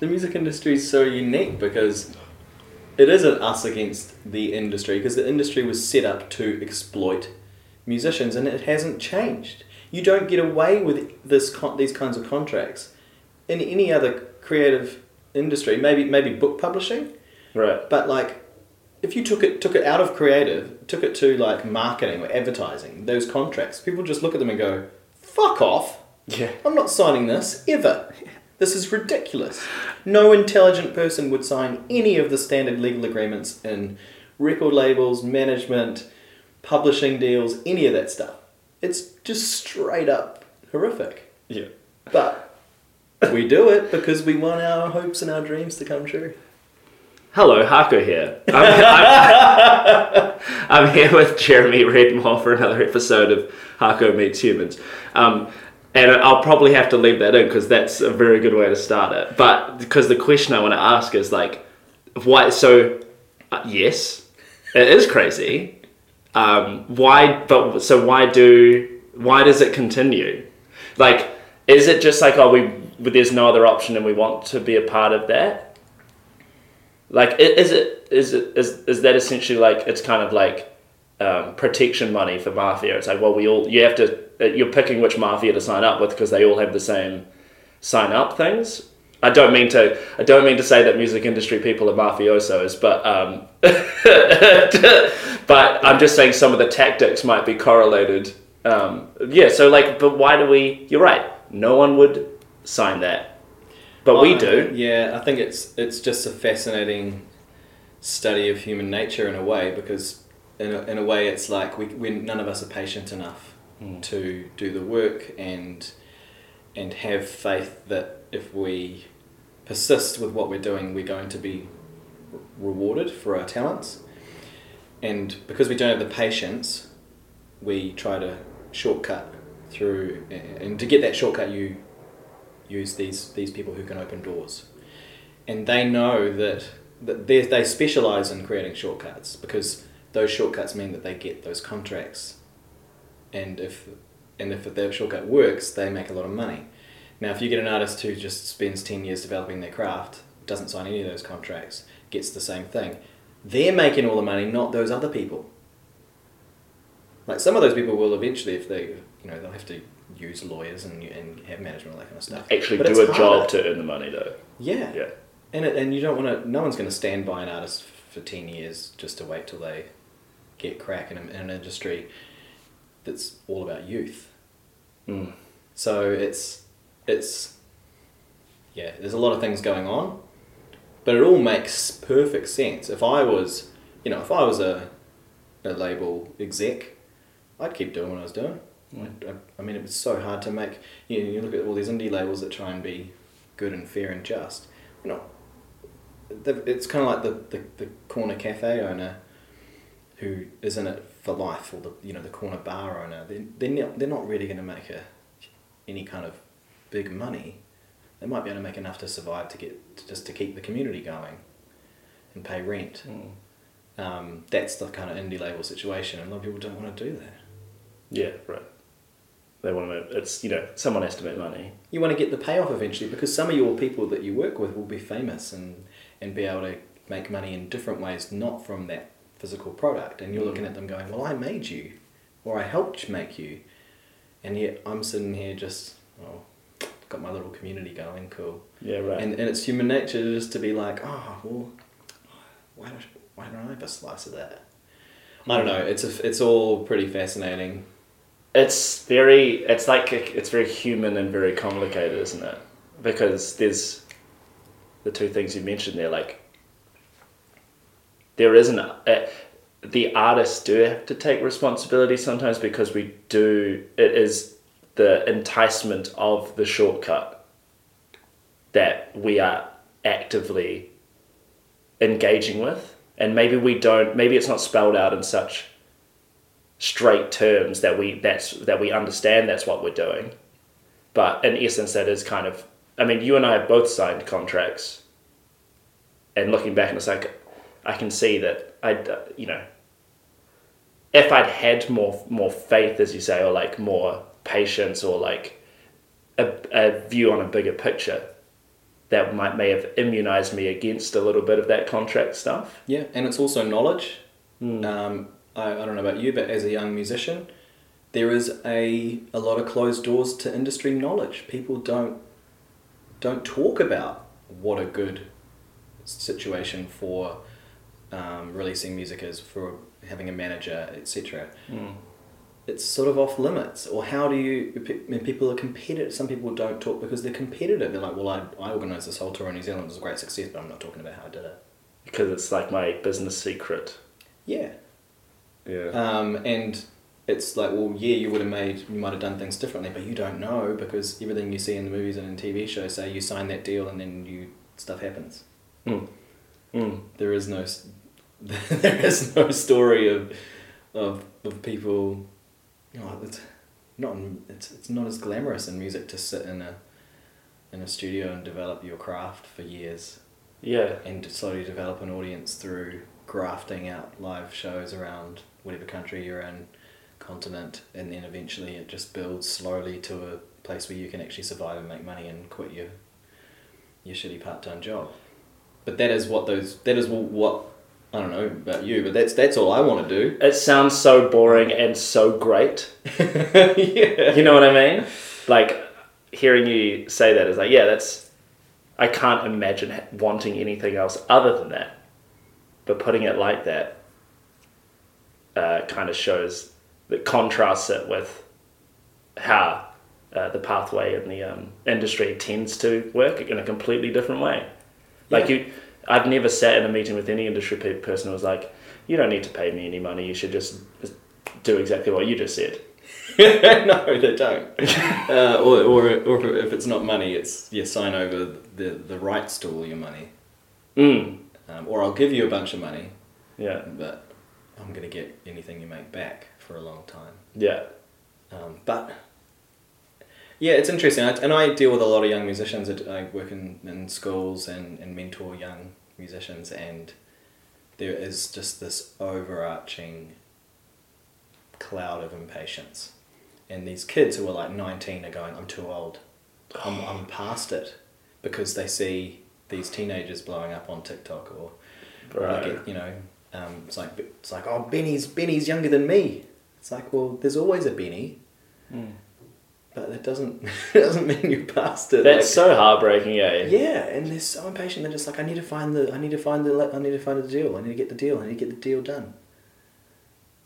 the music industry is so unique because it isn't us against the industry because the industry was set up to exploit musicians and it hasn't changed. You don't get away with this con- these kinds of contracts in any other creative industry. Maybe maybe book publishing, Right. but like if you took it took it out of creative, took it to like marketing or advertising, those contracts, people just look at them and go, "Fuck off." Yeah. I'm not signing this ever. This is ridiculous. No intelligent person would sign any of the standard legal agreements in record labels, management, publishing deals, any of that stuff. It's just straight up horrific. Yeah. But we do it because we want our hopes and our dreams to come true. Hello, Hako here. I'm, I'm, I'm here with Jeremy Redmore for another episode of Hako Meets Humans. Um, and I'll probably have to leave that in because that's a very good way to start it. But because the question I want to ask is like, why? So, uh, yes, it is crazy. Um, why? But so why do? Why does it continue? Like, is it just like oh we? There's no other option, and we want to be a part of that? Like, is it is it is is that essentially like it's kind of like um, protection money for mafia? It's like, well, we all you have to you're picking which mafia to sign up with because they all have the same sign up things. I don't mean to I don't mean to say that music industry people are mafiosos, but um, but I'm just saying some of the tactics might be correlated. Um, yeah, so like, but why do we? You're right. No one would sign that, but we do. Yeah, I think it's it's just a fascinating study of human nature in a way because in a, in a way it's like we, we none of us are patient enough Mm. to do the work and and have faith that if we persist with what we're doing we're going to be re- rewarded for our talents. And because we don't have the patience we try to shortcut through and to get that shortcut you use these these people who can open doors, and they know that that they they specialize in creating shortcuts because those shortcuts mean that they get those contracts, and if and if their shortcut works, they make a lot of money. Now, if you get an artist who just spends ten years developing their craft, doesn't sign any of those contracts, gets the same thing, they're making all the money, not those other people. Like some of those people will eventually, if they, you know, they'll have to use lawyers and, and have management and that kind of stuff. Actually, But do a job to earn the money, though. Yeah. Yeah. And it, and you don't want to. No one's going to stand by an artist for ten years just to wait till they get crack in, a, in an industry that's all about youth. Mm. So it's it's yeah. There's a lot of things going on, but it all makes perfect sense. If I was, you know, if I was a a label exec, I'd keep doing what I was doing. I, I, I mean, it was so hard to make. You, know, you look at all these indie labels that try and be good and fair and just. You know, it's kind of like the, the, the corner cafe owner who is in it for life, or the you know the corner bar owner. They they're not, they're not really going to make a any kind of big money. They might be able to make enough to survive to get just to keep the community going, and pay rent. Mm. Um, that's the kind of indie label situation, and a lot of people don't want to do that. Yeah, right. They want to. It's you know someone has to make money. You want to get the payoff eventually because some of your people that you work with will be famous and, and be able to make money in different ways, not from that physical product. And you're Mm. looking at them going, Well, I made you, or I helped make you. And yet I'm sitting here just, oh, got my little community going, cool. Yeah, right. And, and it's human nature just to be like, Oh, well, why don't, why don't I have a slice of that? I don't know. It's a, it's all pretty fascinating. it's very. It's like it's very human and very complicated, isn't it? Because there's the two things you mentioned there. Like there isn't a, uh, the artists do have to take responsibility sometimes because we do. It is the enticement of the shortcut that we are actively engaging with and maybe we don't maybe it's not spelled out in such straight terms that we that's that we understand that's what we're doing but in essence that is kind of i mean you and i have both signed contracts and looking back and it's like i can see that i you know if i'd had more more faith as you say or like more patience or like a, a view on a bigger picture that might may have immunized me against a little bit of that contract stuff. Yeah, and it's also knowledge. Mm. Um, I, I don't know about you, but as a young musician, there is a a lot of closed doors to industry knowledge. People don't don't talk about what a good situation for um, releasing music is, for having a manager, etc. Mm. It's sort of off limits. Or how do you? When people are competitive, some people don't talk because they're competitive. They're like, well, I I organised this whole tour in New Zealand. It was a great success, but I'm not talking about how I did it. Because it's like my business secret. Yeah. Yeah. Um, and it's like, well, yeah, you would have made, you might have done things differently, but you don't know because everything you see in the movies and in TV shows say you sign that deal and then you stuff happens. Mm. Mm. There is no, there is no story of, of, of people. You know, it's not. It's it's not as glamorous in music to sit in a, in a studio and develop your craft for years Yeah. and slowly develop an audience through grafting out live shows around whatever country you're in, continent, and then eventually it just builds slowly to a place where you can actually survive and make money and quit your your shitty part time job. But that is what those that is what I don't know about you, but that's that's all I want to do. It sounds so boring and so great. yeah. You know what I mean? Like hearing you say that is like, yeah, that's. I can't imagine wanting anything else other than that. But putting it like that uh, kind of shows that contrasts it with how uh, the pathway in the um, industry tends to work in a completely different way. Like Yeah. you, I've never sat in a meeting with any industry pe- person who was like, "You don't need to pay me any money. You should just just do exactly what you just said." no, they don't. uh, or, or, or if it's not money, it's you sign over the, the rights to all your money. Mm. Um, or I'll give you a bunch of money, Yeah, but I'm going to get anything you make back for a long time. yeah, Um, but yeah, it's interesting. I, and I deal with a lot of young musicians. I- I work in, in schools and, and mentor young musicians, and there is just this overarching cloud of impatience. And these kids who are like 19 are going, I'm too old. I'm, I'm past it. Because they see these teenagers blowing up on TikTok or, or Right. they get, you know, um, it's like it's like oh Benny's Benny's younger than me. It's like well, there's always a Benny, Mm. But that doesn't it doesn't mean you're past it. That's like- so heartbreaking, eh? yeah, and they're so impatient. They're just like I need to find the I need to find the I need to find the deal. I need to get the deal. I need to get the deal done.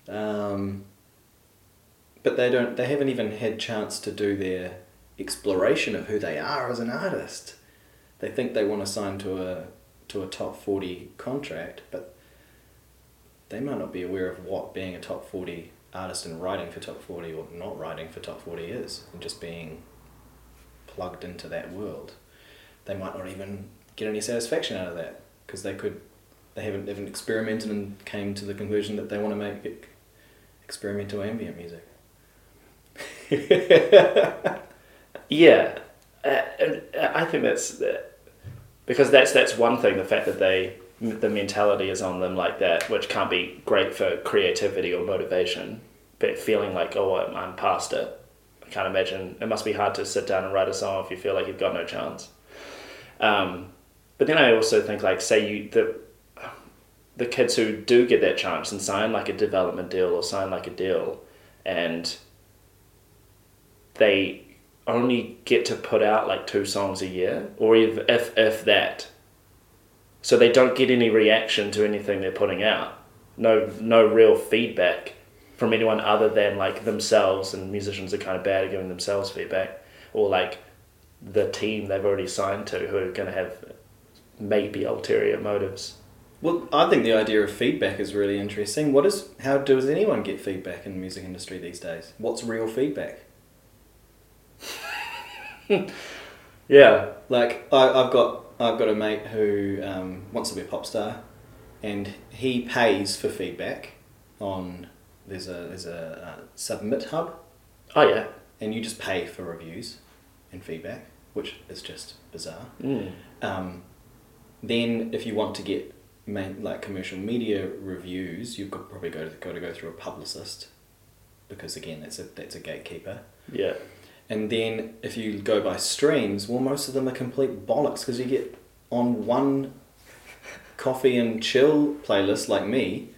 Um, but they don't. They haven't even had chance to do their exploration of who they are as an artist. They think they want to sign to a to a top forty contract, but they might not be aware of what being a top forty artist and writing for top forty or not writing for top forty is, and just being plugged into that world. They might not even get any satisfaction out of that because they could. They haven't, haven't experimented and came to the conclusion that they want to make experimental ambient music. Yeah, uh, I think that's uh, because that's that's one thing. The fact that they the mentality is on them like that, which can't be great for creativity or motivation. But feeling like oh I'm, I'm past it. I can't imagine. It must be hard to sit down and write a song if you feel like you've got no chance. Um, but then I also think like say you the the kids who do get that chance and sign like a development deal or sign like a deal and they only get to put out like two songs a year or if if, if that so they don't get any reaction to anything they're putting out no no real feedback from anyone other than like themselves and musicians are kind of bad at giving themselves feedback or like the team they've already signed to who are going to have maybe ulterior motives Well, I think the idea of feedback is really interesting. What is how does anyone get feedback in the music industry these days? What's real feedback? yeah Like I, I've got I've got a mate who um, wants to be a pop star, and he pays for feedback on there's a there's a uh, SubmitHub, oh yeah and you just pay for reviews and feedback, which is just bizarre. mm. Um, then, if you want to get main, like commercial media reviews, you've got probably go to go to go through a publicist, because again, that's a that's a gatekeeper. yeah And then if you go by streams, well, most of them are complete bollocks because you get on one coffee and chill playlist like me,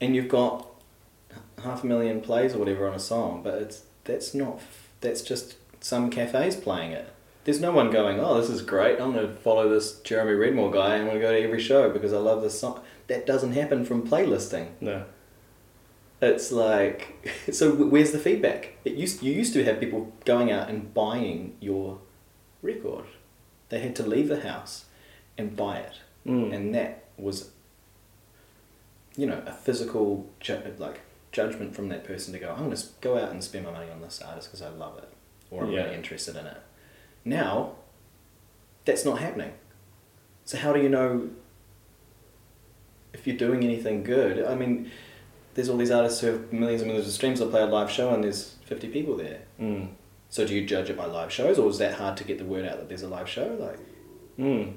and you've got half a million plays or whatever on a song, but it's that's not that's just some cafes playing it. There's no one going, oh, this is great. I'm to follow this Jeremy Redmore guy. I'm to go to every show because I love this song. That doesn't happen from playlisting. No. It's like, so where's the feedback? It used you used to have people going out and buying your record. They had to leave the house and buy it, Mm. and that was, you know, a physical ju- like judgment from that person to go. I'm going to go out and spend my money on this artist because I love it, or I'm Yeah. really interested in it. Now, that's not happening. So how do you know if you're doing anything good? I mean, there's all these artists who have millions and millions of streams. They'll play a live show and there's 50 people there. Mm. So do you judge it by live shows, or is that hard to get the word out that there's a live show? Like, Mm.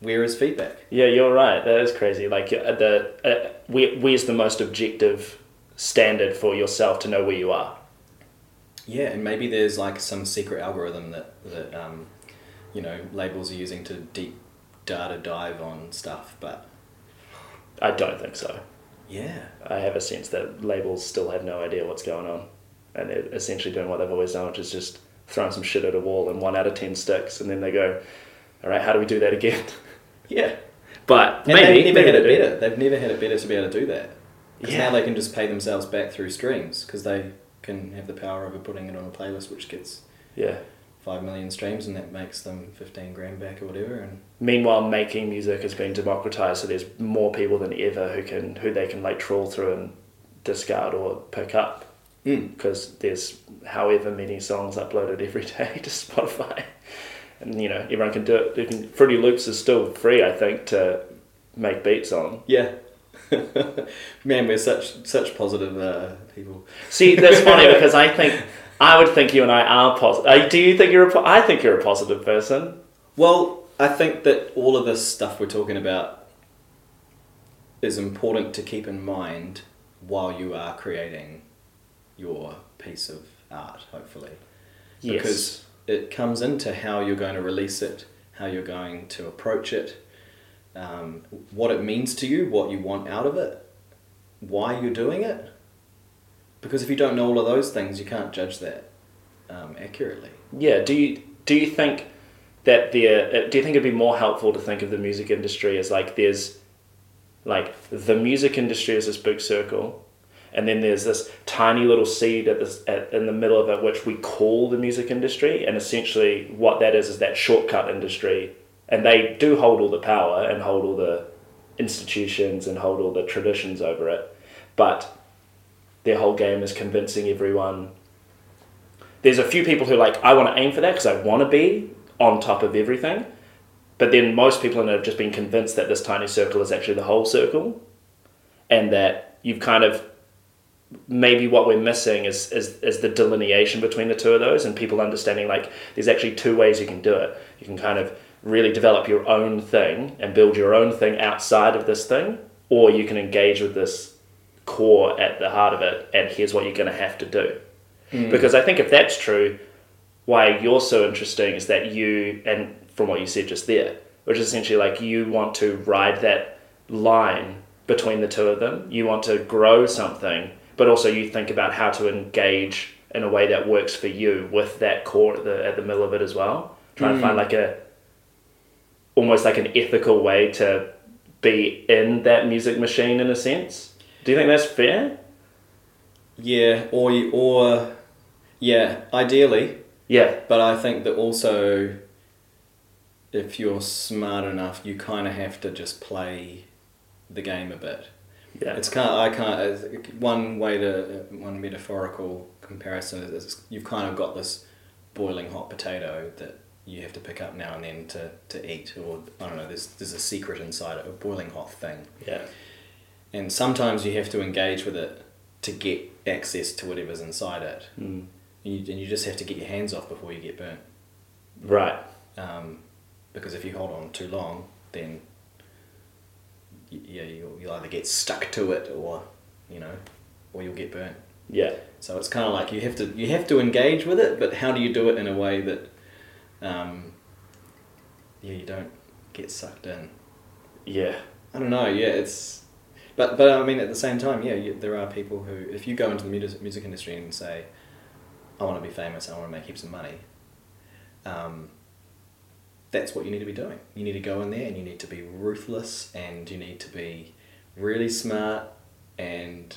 where is feedback? Yeah, you're right. That is crazy. Like uh, the uh, where, where's the most objective standard for yourself to know where you are? Yeah, and maybe there's like some secret algorithm that that um, you know labels are using to deep data dive on stuff. But I don't think so. Yeah, I have a sense that labels still have no idea what's going on, and they're essentially doing what they've always done, which is just throwing some shit at a wall and one out of ten sticks, and then they go, "All right, how do we do that again?" yeah. But And maybe they've never had it better. They've never had it better to be able to do that. Because Yeah. now they can just pay themselves back through streams because they can have the power over putting it on a playlist which gets Yeah. Five million streams and that makes them fifteen grand back or whatever. And Meanwhile, making music has been democratized, so there's more people than ever who can who they can like trawl through and discard or pick up because there's however many songs uploaded every day to Spotify, and you know everyone can do it. You can, Fruity Loops is still free, I think, to make beats on. yeah. Man, we're such such positive uh, people. See, that's funny because I think I would think you and I are positive. Do you think you're a? Po- I think you're a positive person. Well, I think that all of this stuff we're talking about is important to keep in mind while you are creating your piece of art, hopefully. Yes. Because it comes into how you're going to release it, how you're going to approach it, um, what it means to you, what you want out of it, why you're doing it. Because if you don't know all of those things, you can't judge that um, accurately. Yeah. Do you do you think that there? Do you think it'd be more helpful to think of the music industry as like there's like the music industry is this big circle, and then there's this tiny little seed at this at, in the middle of it which we call the music industry, and essentially what that is is that shortcut industry, and they do hold all the power and hold all the institutions and hold all the traditions over it, but their whole game is convincing everyone there's a few people who are like I want to aim for that because I want to be on top of everything, but then most people have just been convinced that this tiny circle is actually the whole circle, and that you've kind of maybe what we're missing is, is is the delineation between the two of those and people understanding like there's actually two ways you can do it. You can kind of really develop your own thing and build your own thing outside of this thing, or you can engage with this core at the heart of it and here's what you're going to have to do. Because I think if that's true, why you're so interesting is that you, and from what you said just there, which is essentially like you want to ride that line between the two of them. You want to grow something, but also you think about how to engage in a way that works for you with that core at the, at the middle of it as well. Trying to find mm. like a, almost like an ethical way to be in that music machine in a sense. Do you think that's fair? Yeah, or or yeah, ideally, Yeah. but I think that also if you're smart enough, you kind of have to just play the game a bit. Yeah. It's kind. I can't. One way to one metaphorical comparison is, is you've kind of got this boiling hot potato that you have to pick up now and then to, to eat, or I don't know. There's there's a secret inside it, a boiling hot thing, yeah. And sometimes you have to engage with it to get access to whatever's inside it. Mm. You, and you just have to get your hands off before you get burnt. Right. Um, because if you hold on too long, then y- yeah, you'll, you'll either get stuck to it or, you know, or you'll get burnt. Yeah. So it's kind of like you have to you have to engage with it, but how do you do it in a way that, um, yeah, you don't get sucked in. Yeah. I don't know. Yeah, it's, but but I mean at the same time, yeah, you, there are people who if you go into the music music industry and say, I want to be famous, I want to make heaps of money. Um, that's what you need to be doing. You need to go in there and you need to be ruthless and you need to be really smart and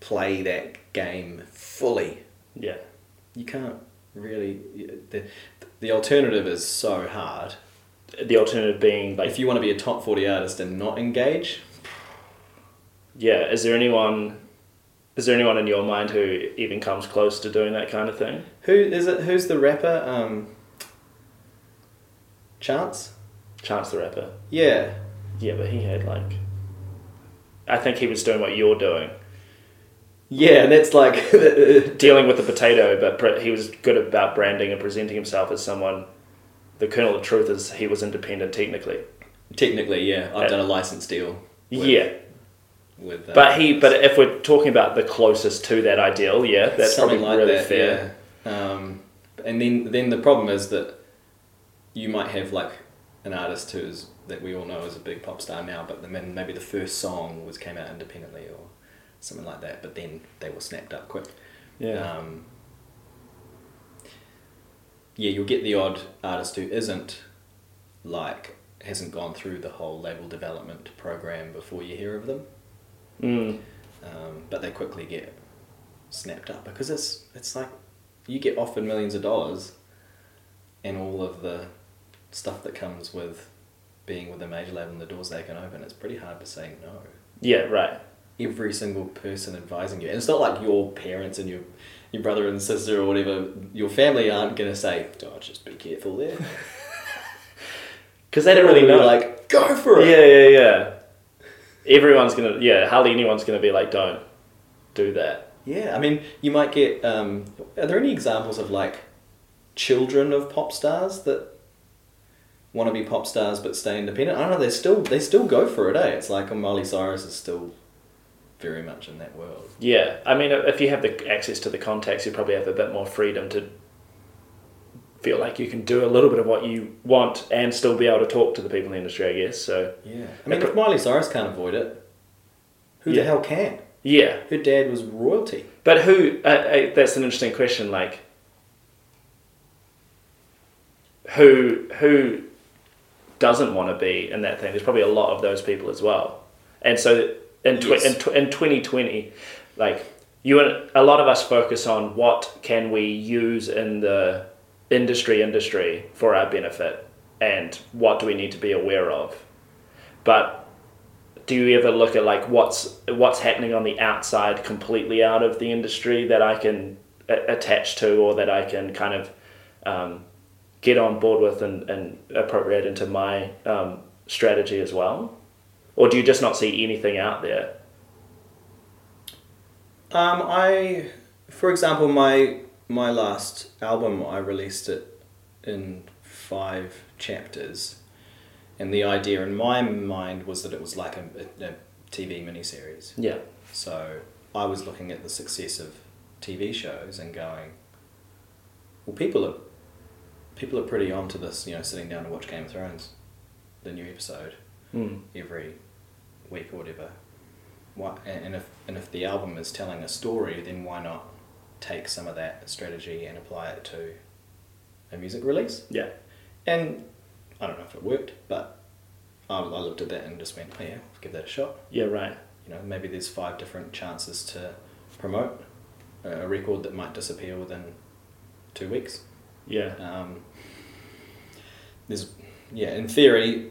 play that game fully. Yeah. You can't really. The, the alternative is so hard. The alternative being like If you want to be a top 40 artist and not engage, Yeah, is there anyone is there anyone in your mind who even comes close to doing that kind of thing? who is it? Who's the rapper? Um, Chance? Chance the Rapper. Yeah. Yeah, but he had like I think he was doing what you're doing. Yeah, and that's like. Dealing with the potato, but he was good about branding and presenting himself as someone. The kernel of truth is he was independent technically. Technically, yeah. I've done a license deal. With, yeah, With, uh, but he. But if we're talking about the closest to that ideal, yeah, that's something probably like really that, fair. Yeah. Um, and then then the problem is that you might have like an artist who's that we all know is a big pop star now, but then maybe the first song was came out independently or something like that, but then they were snapped up quick. Yeah. Um, yeah, you'll get the odd artist who isn't like hasn't gone through the whole label development program before you hear of them Mm. um, but they quickly get snapped up because it's it's like you get offered millions of dollars and all of the stuff that comes with being with a major label and the doors they can open it's pretty hard to say no Yeah. Right. every single person advising you and it's not like your parents and your your brother and sister or whatever your family aren't going to say oh just be careful there Because they don't really know. like go for it Yeah, yeah, yeah. Everyone's gonna, yeah, hardly anyone's gonna be like, don't do that. Yeah, I mean, you might get. Um, are there any examples of like children of pop stars that want to be pop stars but stay independent? I don't know. They still they still go for it. Eh? It's like Miley Cyrus is still very much in that world. Yeah, I mean, if you have the access to the contacts, you probably have a bit more freedom to feel like you can do a little bit of what you want and still be able to talk to the people in the industry, I guess. So, Yeah, I mean, if Miley Cyrus can't avoid it, who Yeah. the hell can? yeah. Her dad was royalty. But who, uh, uh, that's an interesting question, like, who, who doesn't want to be in that thing? There's probably a lot of those people as well. And so in, tw- Yes. in, tw- in 2020, like, you and a lot of us focus on what can we use in the industry industry for our benefit and what do we need to be aware of. But do you ever look at like what's what's happening on the outside completely out of the industry that I can a- attach to or that I can kind of um, get on board with and, and appropriate into my um, strategy as well? Or do you just not see anything out there? Um, I, for example, my my last album, I released it in five chapters, and the idea in my mind was that it was like a, a, a TV miniseries. yeah So I was looking at the success of TV shows and going, well, people are people are pretty onto this. You know, sitting down to watch Game of Thrones, the new episode mm. every week or whatever. Why, and if and if the album is telling a story, then why not take some of that strategy and apply it to a music release? yeah And I don't know if it worked, but I, I looked at that and just went, oh yeah, I'll give that a shot. yeah right You know, maybe there's five different chances to promote a record that might disappear within two weeks. yeah Um, there's, yeah, in theory,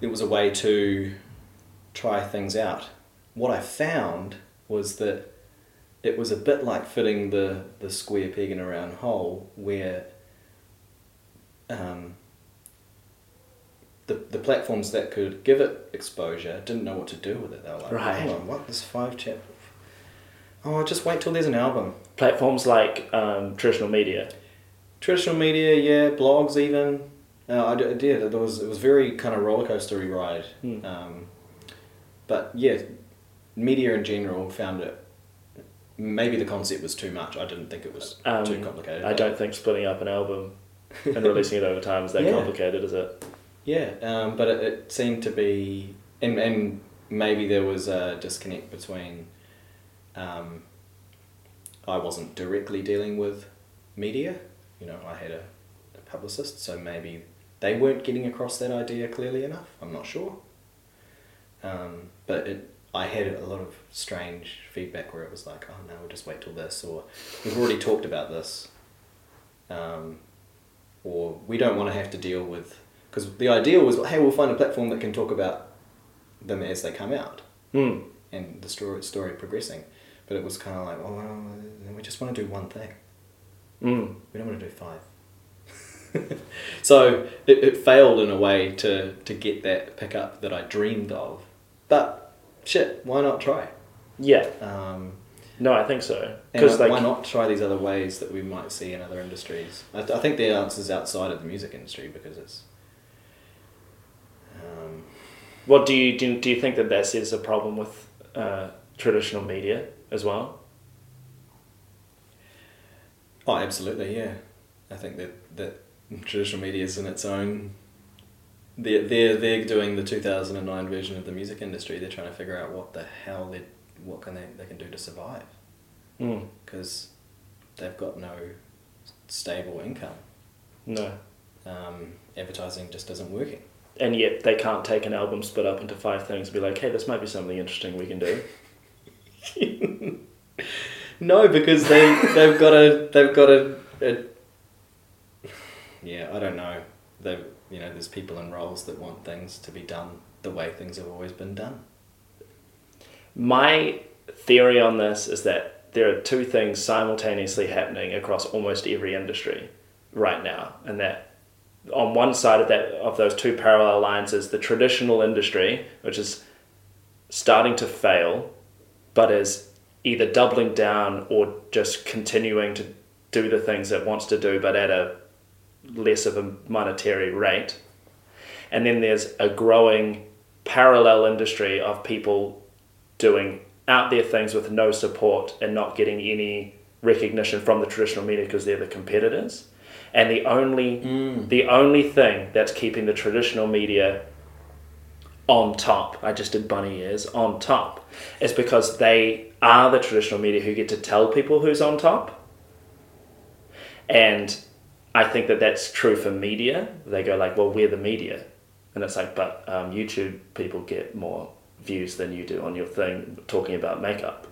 it was a way to try things out. What I found was that it was a bit like fitting the, the square peg in a round hole where um, the, the platforms that could give it exposure didn't know what to do with it. They were like, Right. hang on, what? This five chap. Oh, just wait till there's an album. platforms like um, traditional media Traditional media, yeah, blogs even. Uh, I, did. It was it was very kind of roller coastery ride. Hmm. Um, but yeah, media in general found it maybe the concept was too much. I didn't think it was Um, too complicated. I don't think splitting up an album and releasing it over time is that Yeah. complicated, is it? Yeah, um, but it, it seemed to be, and, and maybe there was a disconnect between. Um, I wasn't directly dealing with media. You know, I had a, a publicist, so maybe they weren't getting across that idea clearly enough. I'm not sure. Um, but it, I had a lot of strange feedback where it was like, oh no, we'll just wait till this, or we've already talked about this, um, or we don't want to have to deal with because the idea was, hey, we'll find a platform that can talk about them as they come out Hmm. and the story story progressing. But it was kind of like, oh, well, we just want to do one thing. Mm. We don't want to do five. so it, it failed in a way to, to get that pickup that I dreamed of. But shit, why not try? Yeah. Um, No, I think so. Because why like, not try these other ways that we might see in other industries? I, I think the answer's outside of the music industry because it's. Um, what do you do? Do you think that this is a problem with uh, traditional media as well? Oh, absolutely, yeah. I think that, that traditional media is in its own. They're, they're, they're doing the 2009 version of the music industry. They're trying to figure out what the hell they what can they, they can do to survive Mm. because they've got no stable income. No. Um, advertising just isn't working. And yet they can't take an album split up into five things and be like, hey, this might be something interesting we can do. No, because they they've got a they've got a, a yeah I don't know they you know there's people in roles that want things to be done the way things have always been done. My theory on this is that there are two things simultaneously happening across almost every industry right now, and that on one side of that of those two parallel lines is the traditional industry, which is starting to fail, but is either doubling down or just continuing to do the things it wants to do, but at a less of a monetary rate. And then there's a growing parallel industry of people doing out there things with no support and not getting any recognition from the traditional media because they're the competitors. And the only mm. the only thing that's keeping the traditional media on top, I just did bunny ears, on top, is because they are the traditional media who get to tell people who's on top. And I think that that's true for media. They go like, well, we're the media. And it's like, but um, YouTube people get more views than you do on your thing talking about makeup.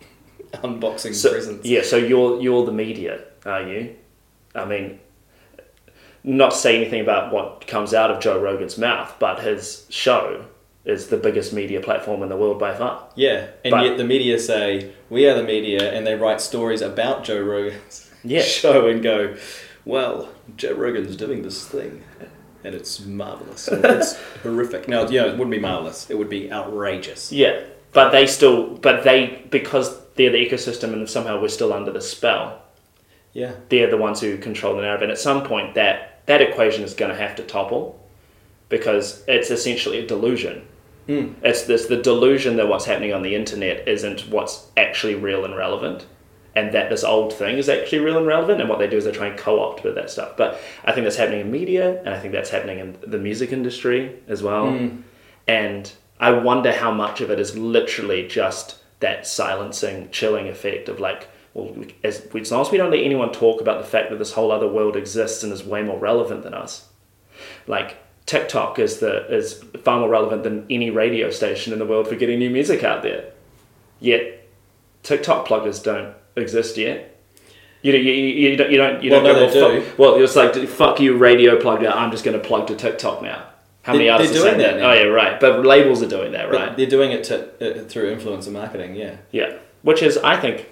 Unboxing So, presents. yeah, so you're you're the media, are you? I mean, not to say anything about what comes out of Joe Rogan's mouth, but his show is the biggest media platform in the world by far. Yeah, and But- yet the media say we are the media, and they write stories about Joe Rogan's Yeah. show and go, "Well, Joe Rogan's doing this thing, and it's marvelous. Or it's horrific." No, yeah, it wouldn't be marvelous. It would be outrageous. Yeah, but they still, but they because they're the ecosystem and somehow we're still under the spell. Yeah, They're the ones who control the narrative, and at some point that that equation is going to have to topple because it's essentially a delusion. Mm. It's this the delusion that what's happening on the internet isn't what's actually real and relevant, and that this old thing is actually real and relevant. And what they do is they try and co-opt with that stuff. But I think that's happening in media, and I think that's happening in the music industry as well. Mm. And I wonder how much of it is literally just that silencing, chilling effect of like, well, as, as long as we don't let anyone talk about the fact that this whole other world exists and is way more relevant than us, like TikTok is the is far more relevant than any radio station in the world for getting new music out there. Yet TikTok pluggers don't exist yet. You, you, you, you don't you don't you Well, don't no, go, they well, do. fuck, well it's like fuck you radio plugged out I'm just going to plug to TikTok now. How many They- artists are doing that? Oh yeah, right. But labels are doing that, But right? they're doing it to, uh, through influencer marketing. Yeah, Yeah, which is I think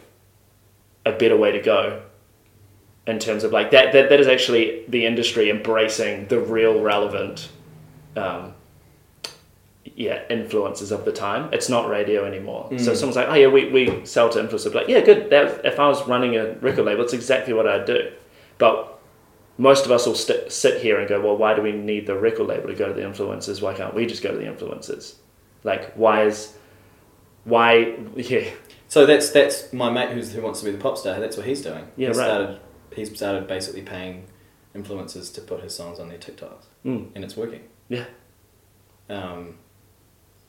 a better way to go in terms of like that. That, that is actually the industry embracing the real relevant, um, yeah, influences of the time. It's not radio anymore. So someone's like, oh yeah, we, we sell to influencers. Like yeah, good. That, if I was running a record label, it's exactly what I'd do. But most of us will st- sit here and go, well, why do we need the record label to go to the influencers? Why can't we just go to the influencers? Like, why is, why, yeah, So that's that's my mate who's who wants to be the pop star. That's what he's doing. Yeah, he right. Started, he's started basically paying influencers to put his songs on their TikToks, Mm. and it's working. Yeah. Um,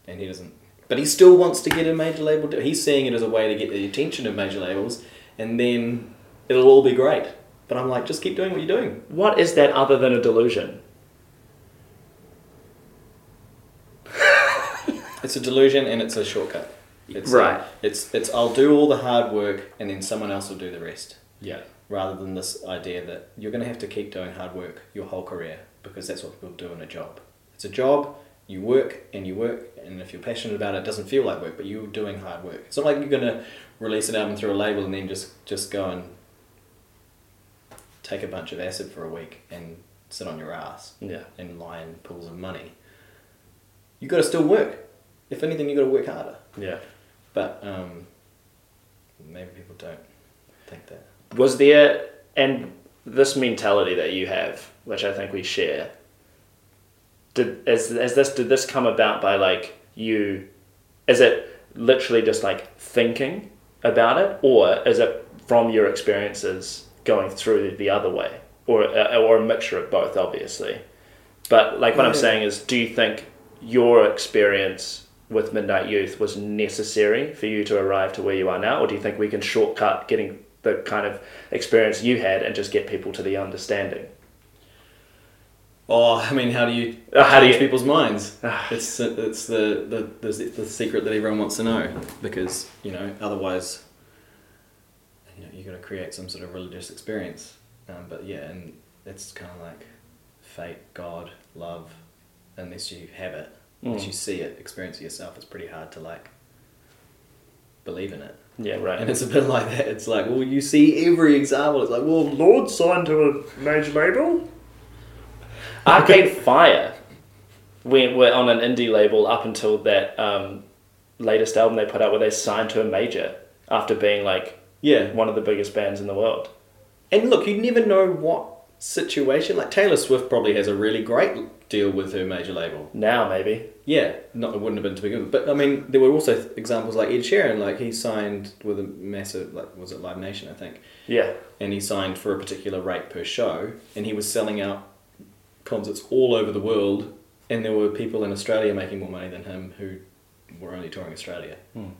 and he doesn't, but he still wants to get a major label. deal. He's seeing it as a way to get the attention of major labels, and then it'll all be great. But I'm like, just keep doing what you're doing. What is that other than a delusion? It's a delusion and it's a shortcut. It's uh, Right. it's it's I'll do all the hard work and then someone else will do the rest. Yeah. rather than this idea that you're going to have to keep doing hard work your whole career because that's what people do in a job. It's a job, you work and you work, and if you're passionate about it, it doesn't feel like work, but you're doing hard work. It's not like you're going to release an album through a label and then just, just go and take a bunch of acid for a week and sit on your ass Yeah. and lie in pools of money. You've got to still work. If anything, you've got to work harder. Yeah. But um, maybe people don't think that. Was there and this mentality that you have, which I think we share, did as as this did this come about by like you is it literally just like thinking about it? Or is it from your experiences going through the other way? Or uh, or a mixture of both obviously. But like what i'm saying is do you think your experience with midnight youth was necessary for you to arrive to where you are now? Or do you think we can shortcut getting the kind of experience you had and just get people to the understanding Oh, I mean, how do you Uh, how do change you- people's minds? Ah. it's it's the, the, the the secret that everyone wants to know because you know otherwise, you know, you got to create some sort of religious experience. Um, but yeah, and it's kind of like fate, God, love. Unless you have it, unless Mm. you see it, experience it yourself, it's pretty hard to like believe in it. yeah right And it's a bit like that. It's like, well, you see every example. It's like, well, Lorde signed to a major label. Arcade Fire went were on an indie label up until that um, latest album they put out where they signed to a major after being like Yeah, one of the biggest bands in the world. And look, you never know what situation. Like Taylor Swift probably has a really great deal with her major label. Now maybe. Yeah, not it wouldn't have been to begin with. But I mean, there were also examples like Ed Sheeran. Like he signed with a massive, like was it Live Nation, I think, Yeah. and he signed for a particular rate per show, and he was selling out concerts all over the world, and there were people in Australia making more money than him who were only touring Australia. Hmm.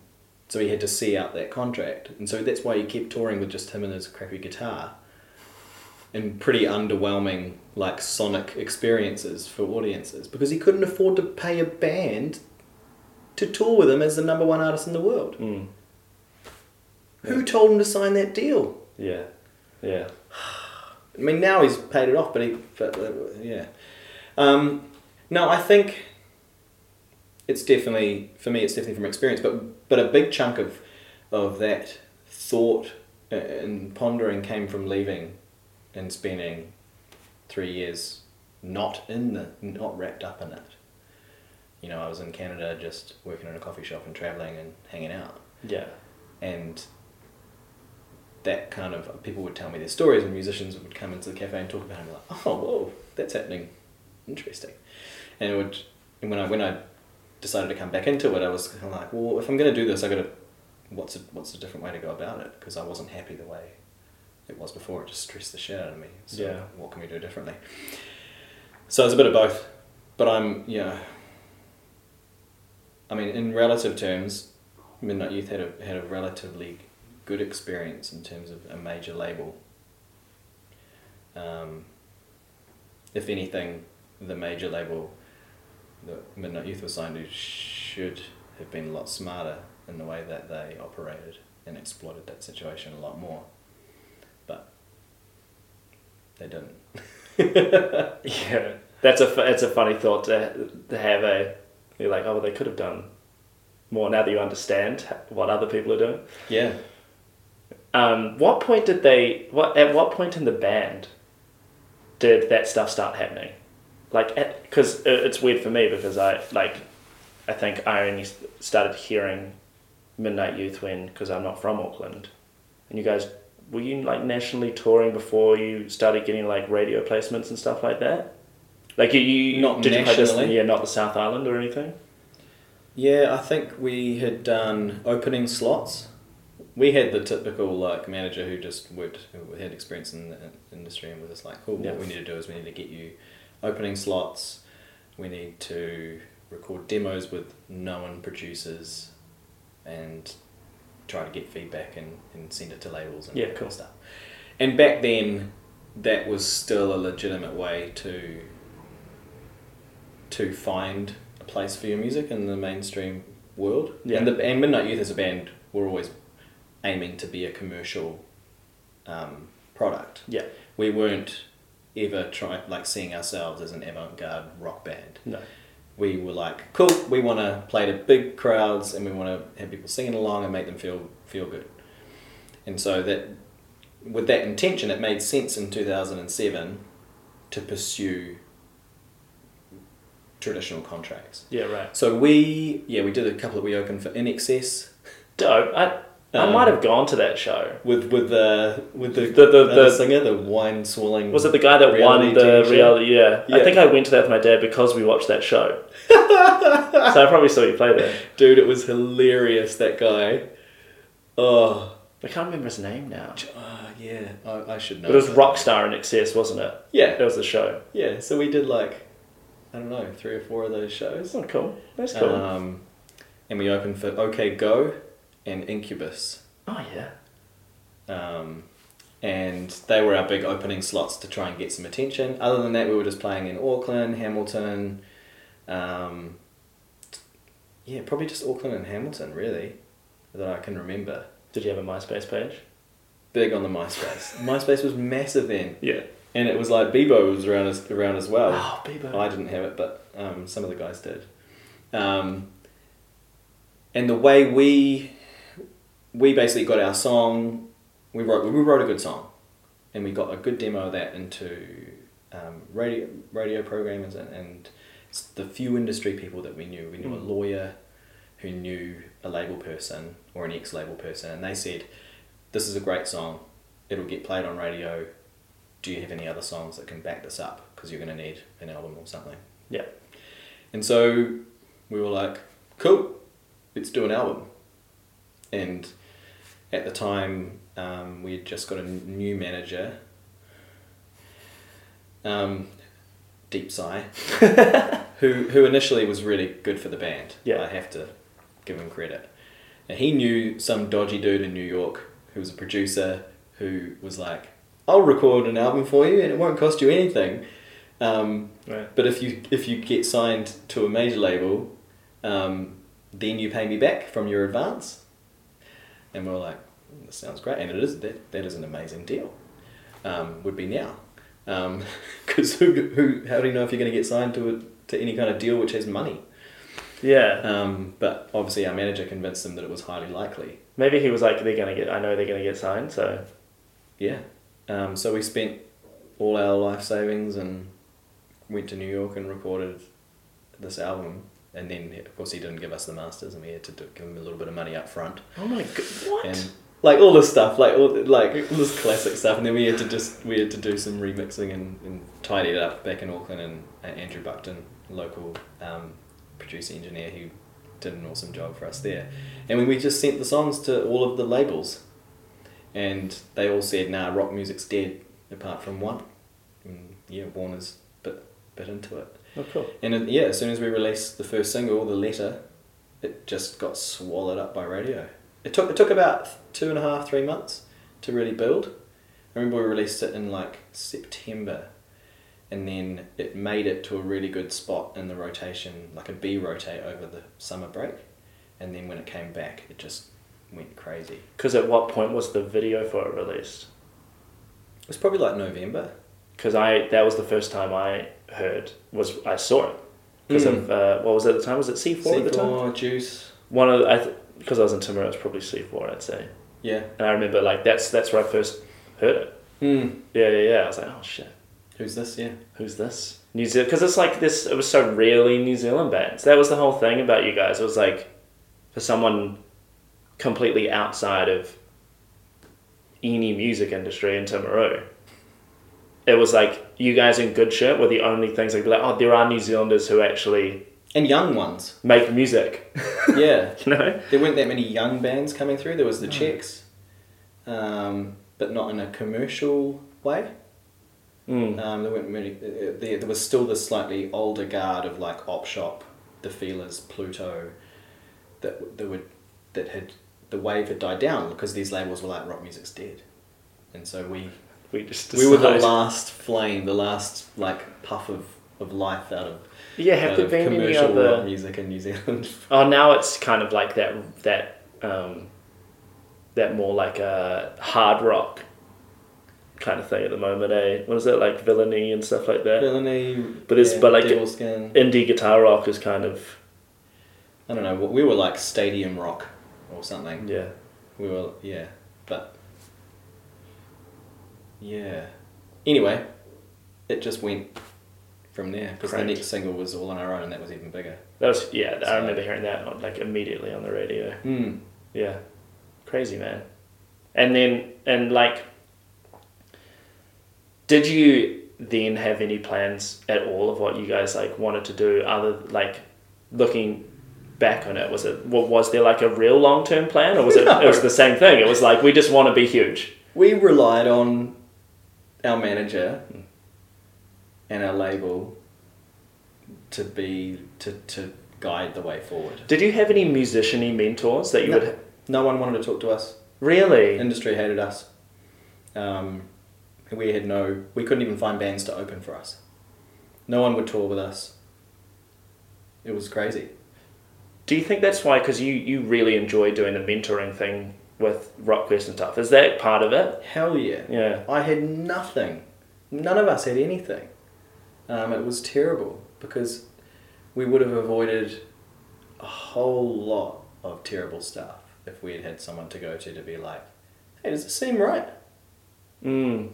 So he had to see out that contract, and so that's why he kept touring with just him and his crappy guitar, and pretty underwhelming like sonic experiences for audiences because he couldn't afford to pay a band to tour with him as the number one artist in the world. Mm. Who told him to sign that deal? Yeah. Yeah. I mean, now he's paid it off, but he, but uh, yeah. Um, no, I think it's definitely for me. It's definitely from experience, but but a big chunk of of that thought and pondering came from leaving and spending three years not in the not wrapped up in it. You know, I was in Canada just working in a coffee shop and traveling and hanging out Yeah. and that kind of people would tell me their stories and musicians would come into the cafe and talk about it and be like oh whoa that's happening. Interesting. And it would and when I when I decided to come back into it I was kind of like well if I'm going to do this I got to what's a, what's a different way to go about it? Because I wasn't happy the way it was before. It just stressed the shit out of me. So Yeah. what can we do differently? So it's a bit of both. But I'm yeah. I mean in relative terms Midnight Youth had a had a relatively good experience in terms of a major label. Um, if anything, the major label that Midnight Youth was signed to should have been a lot smarter in the way that they operated and exploited that situation a lot more. But they didn't. Yeah. That's a it's a funny thought to to have a you're like oh well, they could have done more now that you understand what other people are doing. Yeah. Um, what point did they? What at what point in the band did that stuff start happening? Like, because it's weird for me because I like, I think I only started hearing Midnight Youth when because I'm not from Auckland, and you guys were you like nationally touring before you started getting like radio placements and stuff like that? Like you, you Not did you play this? Yeah, not the South Island or anything. Yeah, I think we had done opening slots we had the typical like manager who just worked, who had experience in the industry, and was just like, "Cool, Yeah. what we need to do is we need to get you opening slots. We need to record demos with known producers, and try to get feedback and, and send it to labels and Yeah, that kind cool. of stuff." And back then, that was still a legitimate way to to find a place for your music in the mainstream world. Yeah. And the and Midnight Youth as a band were always aiming to be a commercial um, product. Yeah. We weren't ever trying like seeing ourselves as an avant-garde rock band. No. We were like, cool, we want to play to big crowds and we want to have people singing along and make them feel feel good. And so that with that intention, it made sense in 2007 to pursue traditional contracts. Yeah, right. So we, yeah, we did a couple that we opened for INXS Dope. I I Um, might have gone to that show. with with the with the The- the- uh, the- singer, the wine swirling. Was it the guy that won reality the TV show? reality? Yeah. I Yeah. think I went to that with my dad because we watched that show. so I probably saw you play there. Dude, it was hilarious. That guy. Oh, I can't remember his name now. ah, yeah, I, I should know. But it was Rockstar INXS, wasn't it? Yeah, That was the show. yeah. So we did like, I don't know, three or four of those shows. Oh, cool. That's cool. Um, and we opened for OK Go and Incubus. oh, yeah. Um, and they were our big opening slots to try and get some attention. Other than that, we were just playing in Auckland, Hamilton. Um, yeah, probably just Auckland and Hamilton, really, that I can remember. Did you have a MySpace page? Big on the MySpace. MySpace was massive then, Yeah. and it was like Bebo was around as around as well. Oh, Bieber. I didn't have it, but um, some of the guys did. Um, and the way we we basically got our song, we wrote we wrote a good song, and we got a good demo of that into um, radio radio programmers and, and the few industry people that we knew. We knew a Mm. lawyer who knew a label person or an ex label person, and they said, "This is a great song. It'll get played on radio. Do you have any other songs that can back this up? Because you're going to need an album or something." Yeah. And so we were like, cool, let's do an album. And at the time, um, we had just got a new manager, um, Deep Sigh, who, who initially was really good for the band. Yeah. I have to give him credit. And he knew some dodgy dude in New York who was a producer who was like, I'll record an album for you and it won't cost you anything. Um, Right. but if you if you get signed to a major label, um, then you pay me back from your advance. And we are like, "Mm, this sounds great, and it is that that is an amazing deal. Um, would be now, because who who how do you know if you're going to get signed to a, to any kind of deal which has money? Yeah. Um, but obviously our manager convinced them that it was highly likely. Maybe he was like, they're going to get, I know they're going to get signed, so. Yeah. Um, so we spent all our life savings and went to New York and recorded this album. And then, of course, he didn't give us the masters, and we had to do, give him a little bit of money up front. Oh my god. What? And like all this stuff, like all like all this classic stuff, and then we had to just we had to do some remixing and, and tidy it up back in Auckland. And uh, Andrew Buckton, local um, producer engineer, who did an awesome job for us there. And we just sent the songs to all of the labels, and they all said, "Nah, rock music's dead," apart from one. And yeah, Warner's bit bit into it. Oh, cool. And it, yeah, as soon as we released the first single, the letter, it just got swallowed up by radio. It took it took about two and a half, three months to really build. I remember we released it in like September, and then it made it to a really good spot in the rotation, like a B rotate over the summer break, and then when it came back, it just went crazy. Because at what point was the video for it released? It was probably like November. Because I that was the first time I heard was I saw it because Mm. of uh, what was it at the time? Was it C four at the time? C4, Juice, One of the, I th- because I was in Timor, it was probably C four. I'd say, yeah. and I remember like that's that's where I first heard it. Hmm. Yeah, yeah, yeah. I was like, oh shit, Who's this? Yeah. who's this? New Zealand, because it's like this. It was so rarely New Zealand bands. That was the whole thing about you guys. It was like for someone completely outside of any music industry in Timaru. It was like you guys in Goodshirt were the only things like, like oh there are New Zealanders who actually and young ones. make music. Yeah, you know. there weren't that many young bands coming through. There was the No. Checks, um, but not in a commercial way. Mm. Um, there weren't many. uh, There, there was still the slightly older guard of like Op Shop, the Feelers, Pluto, that that would that had the wave had died down because these labels were like rock music's dead, and so we We just we were the last flame, the last like puff of, of life out of, Yeah, have there been any commercial other? music in New Zealand. Oh, now it's kind of like that that um, that more like a hard rock kind of thing at the moment. Eh, what is it like villainy and stuff like that? Villainy, But it's- but like-. Indie guitar rock is kind of I don't know. We were like stadium rock or something. yeah. We were, yeah, but yeah. Anyway, it just went from there because the next single was all on our own, and that was even bigger. That was yeah. I So- remember hearing that like immediately on the radio. Hmm. Yeah, crazy man. And then and like, did you then have any plans at all of what you guys like wanted to do? Other like looking back on it, was it what was there like a real long term plan, or was it it was the same thing? It was like we just want to be huge. We relied on our manager and our label to be to, to guide the way forward. Did you have any musiciany mentors that you No. would No one wanted to talk to us. really? Industry hated us. Um, we had no. We couldn't even find bands to open for us. No one would tour with us. It was crazy. Do you think that's why? Because you you really enjoy doing the mentoring thing with RockQuest and stuff. Is that part of it? Hell yeah. Yeah. I had nothing. None of us had anything. Um, it was terrible because we would have avoided a whole lot of terrible stuff if we had had someone to go to to be like, hey, does it seem right? Mm.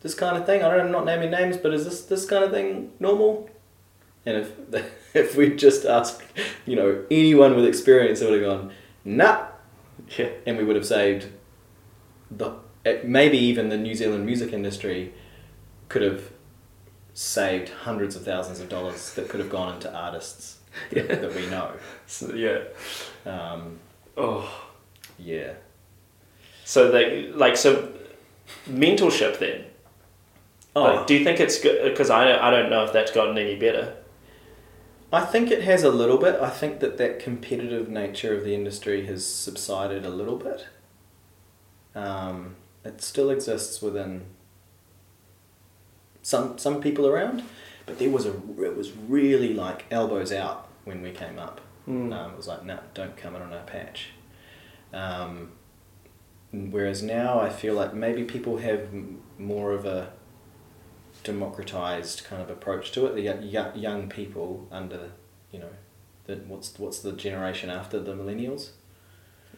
This kind of thing. I don't. I'm not naming names, but is this this kind of thing normal? And if if we just asked, you know, anyone with experience, they would have gone, nah, Yeah. and we would have saved the eh, maybe even the New Zealand music industry could have saved hundreds of thousands of dollars that could have gone into artists that, Yeah. that we know. So, yeah. Um, Oh. yeah. So they like so mentorship then. Oh, Like, do you think it's good? Because I I don't know if that's gotten any better. I think it has a little bit. I think that that competitive nature of the industry has subsided a little bit. Um, it still exists within some some people around, but there was a it was really like elbows out when we came up. Mm. Um, it was like, no, don't come in on our patch. Um, whereas now I feel like maybe people have more of a democratized kind of approach to it. The yo- yo- young people under, you know, the, what's what's the generation after the millennials?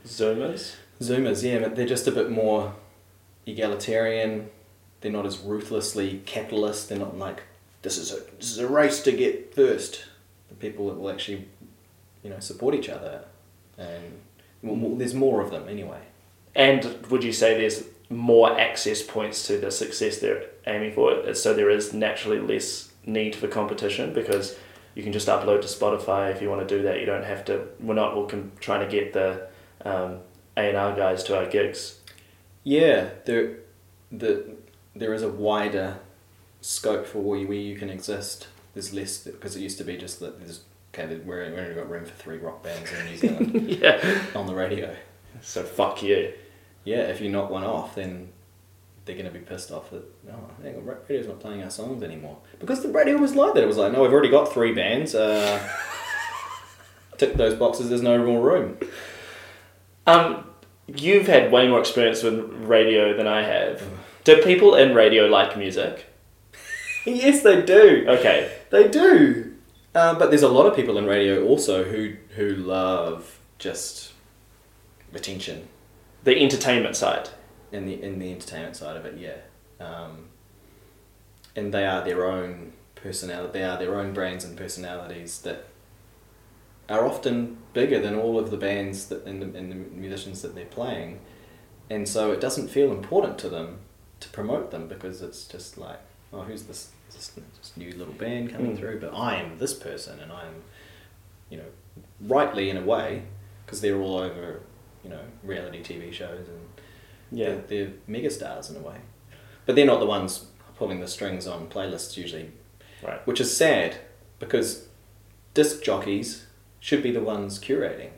Zoomers. Zoomers, yeah, but they're just a bit more egalitarian. They're not as ruthlessly capitalist. They're not like this is a this is a race to get first. The people that will actually, you know, support each other, and well, there's more of them anyway. And would you say there's more access points to the success they're aiming for? So there is naturally less need for competition because you can just upload to Spotify if you want to do that. You don't have to. We're not all com- trying to get the um, A and R guys to our gigs. Yeah, there, the there is a wider scope for where, where you can exist. There's less because it used to be just that there's okay. We're we only got room for three rock bands in New Zealand yeah. on the radio. So fuck you. Yeah, if you knock one off, then they're gonna be pissed off that oh, hang on, radio's not playing our songs anymore because the radio was like that. It was like, no, we've already got three bands. Uh, tick those boxes. There's no more room. Um, you've had way more experience with radio than I have. Do people in radio like music? yes, they do. Okay. They do. Uh, but there's a lot of people in radio also who who love just attention The entertainment side. in the in the entertainment side of it, yeah. Um, and they are their own personality. They are their own brands and personalities that are often bigger than all of the bands that and the, and the musicians that they're playing, and so it doesn't feel important to them to promote them because it's just like oh, who's this, this, this new little band coming Mm. through? But I am this person, and I'm, you know, rightly in a way, because they're all over, you know, reality TV shows and Yeah. they're, they're megastars in a way. But they're not the ones pulling the strings on playlists usually, Right. which is sad because disc jockeys should be the ones curating.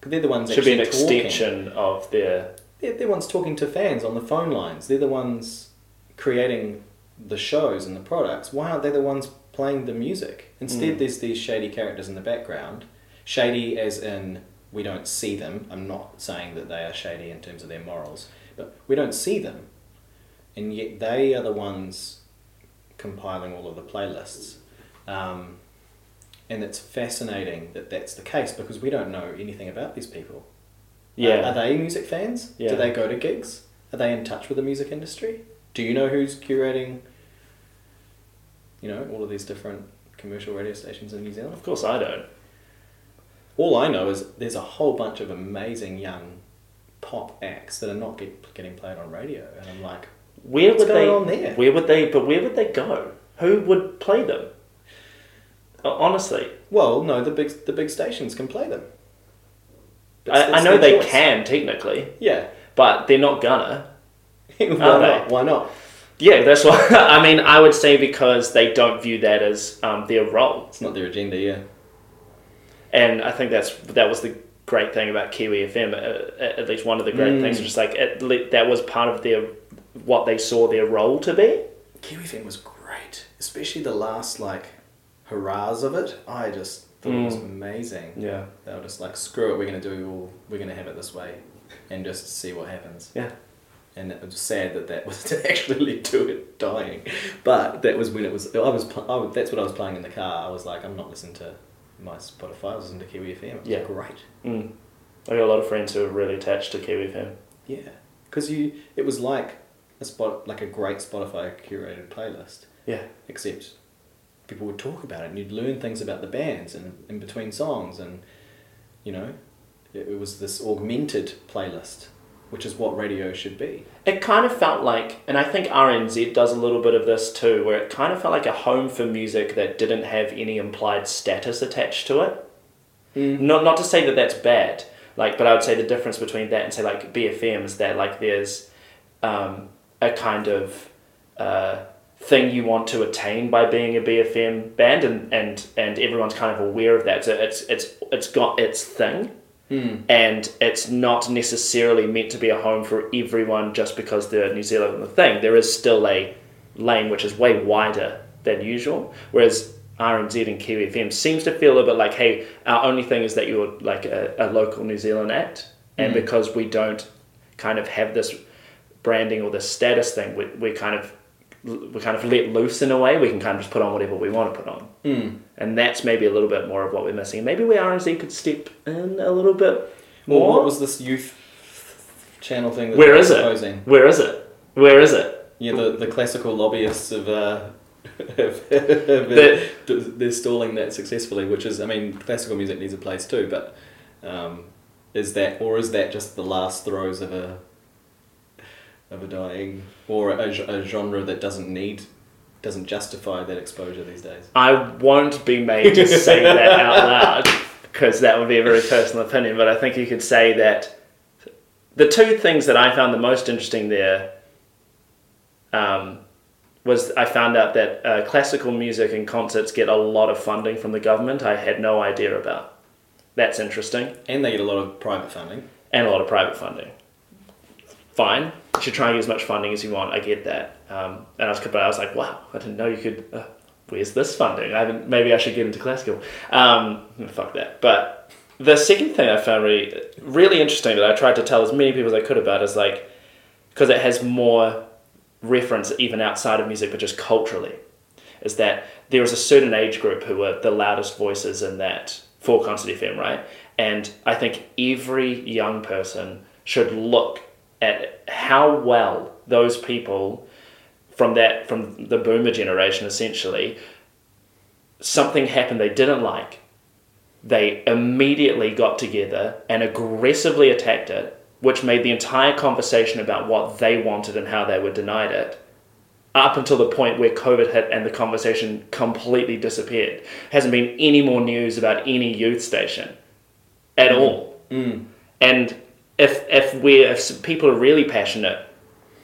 'Cause they're the ones Should be an talking. extension of their. They're, they're the ones talking to fans on the phone lines. They're the ones creating the shows and the products. Why aren't they the ones playing the music? Instead, Mm. there's these shady characters in the background. Shady as in we don't see them. I'm not saying that they are shady in terms of their morals, but we don't see them. And yet they are the ones compiling all of the playlists. Um, and it's fascinating that that's the case because we don't know anything about these people. Yeah. Are, are they music fans? Yeah. Do they go to gigs? Are they in touch with the music industry? Do you know who's curating, you know, all of these different commercial radio stations in New Zealand? Of course, I don't. All I know is there's a whole bunch of amazing young pop acts that are not get, getting played on radio, and I'm like, Where What's would they? going on there? Where would they? But where would they go? Who would play them? Honestly, well, no, the big the big stations can play them. It's- I, I know they choice. can technically, Yeah. but they're not gonna. Why not? they? Why not? Yeah, that's why. I mean, I would say because they don't view that as um, their role, It's not their agenda. Yeah. And I think that's that was the great thing about Kiwi FM. Uh, at at least one of the great Mm. things, was just like it, that was part of their what they saw their role to be. Kiwi FM was great, especially the last like hurrahs of it. I just thought it was Mm. amazing. Yeah, They were just like, screw it, we're gonna do all, we're gonna have it this way, and just see what happens. yeah, And it was sad that that was to actually lead to it dying, but that was when it was. I was, I that's what I was playing in the car. I was like, I'm not listening to my Spotify. Was listening to Kiwi FM. It was Yeah. great. mm. I got a lot of friends who are really attached to Kiwi FM. Yeah, because you, it was like a spot, like a great Spotify curated playlist. Yeah, except people would talk about it and you'd learn things about the bands and in between songs and you know it, it was this augmented playlist which is what radio should be It kind of felt like, and I think RNZ does a little bit of this too, where it kind of felt like a home for music that didn't have any implied status attached to it. Not not to say that that's bad, like, but I would say the difference between that and say like BFM is that like there's um, a kind of uh, thing you want to attain by being a BFM band, and, and and everyone's kind of aware of that. So it's it's it's got its thing Hmm. and it's not necessarily meant to be a home for everyone just because they're New Zealand the thing. There is still a lane which is way wider than usual, whereas RNZ and Kiwi FM seems to feel a bit like, hey, our only thing is that you're like a, a local New Zealand act, and hmm. because we don't kind of have this branding or this status thing, we, we kind of we kind of let loose in a way. We can kind of just put on whatever we want to put on. mm. And that's maybe a little bit more of what we're missing. Maybe we RNZ could step in a little bit well, what was this youth channel thing that Where they it? proposing? Where is it? Where is it? yeah the, the classical lobbyists of uh, have- have- The- they're stalling that successfully which is i mean classical music needs a place too but um, is that or is that just the last throes of a of a dying or a, a genre that doesn't need doesn't justify that exposure these days I won't be made to say that out loud because that would be a very personal opinion. But I think you could say that the two things that I found the most interesting there um, was I found out that uh, classical music and concerts get a lot of funding from the government. I had no idea about. That's interesting. and they get a lot of private funding and a lot of private funding. Fine, you should try and get as much funding as you want. I get that. Um, and I was, but I was like, wow, I didn't know you could. Uh, where's this funding? I haven't. Maybe I should get into classical. Um, fuck that. But the second thing I found really, really interesting that I tried to tell as many people as I could about is like, because it has more reference even outside of music, but just culturally, is that there is a certain age group who are the loudest voices in that for Concert FM, right? And I think every young person should look at how well those people from that from the boomer generation essentially something happened they didn't like they immediately got together and aggressively attacked it which made the entire conversation about what they wanted and how they were denied it up until the point where COVID hit and the conversation completely disappeared. Hasn't been any more news about any youth station at mm. all. Mm. And if if we if people are really passionate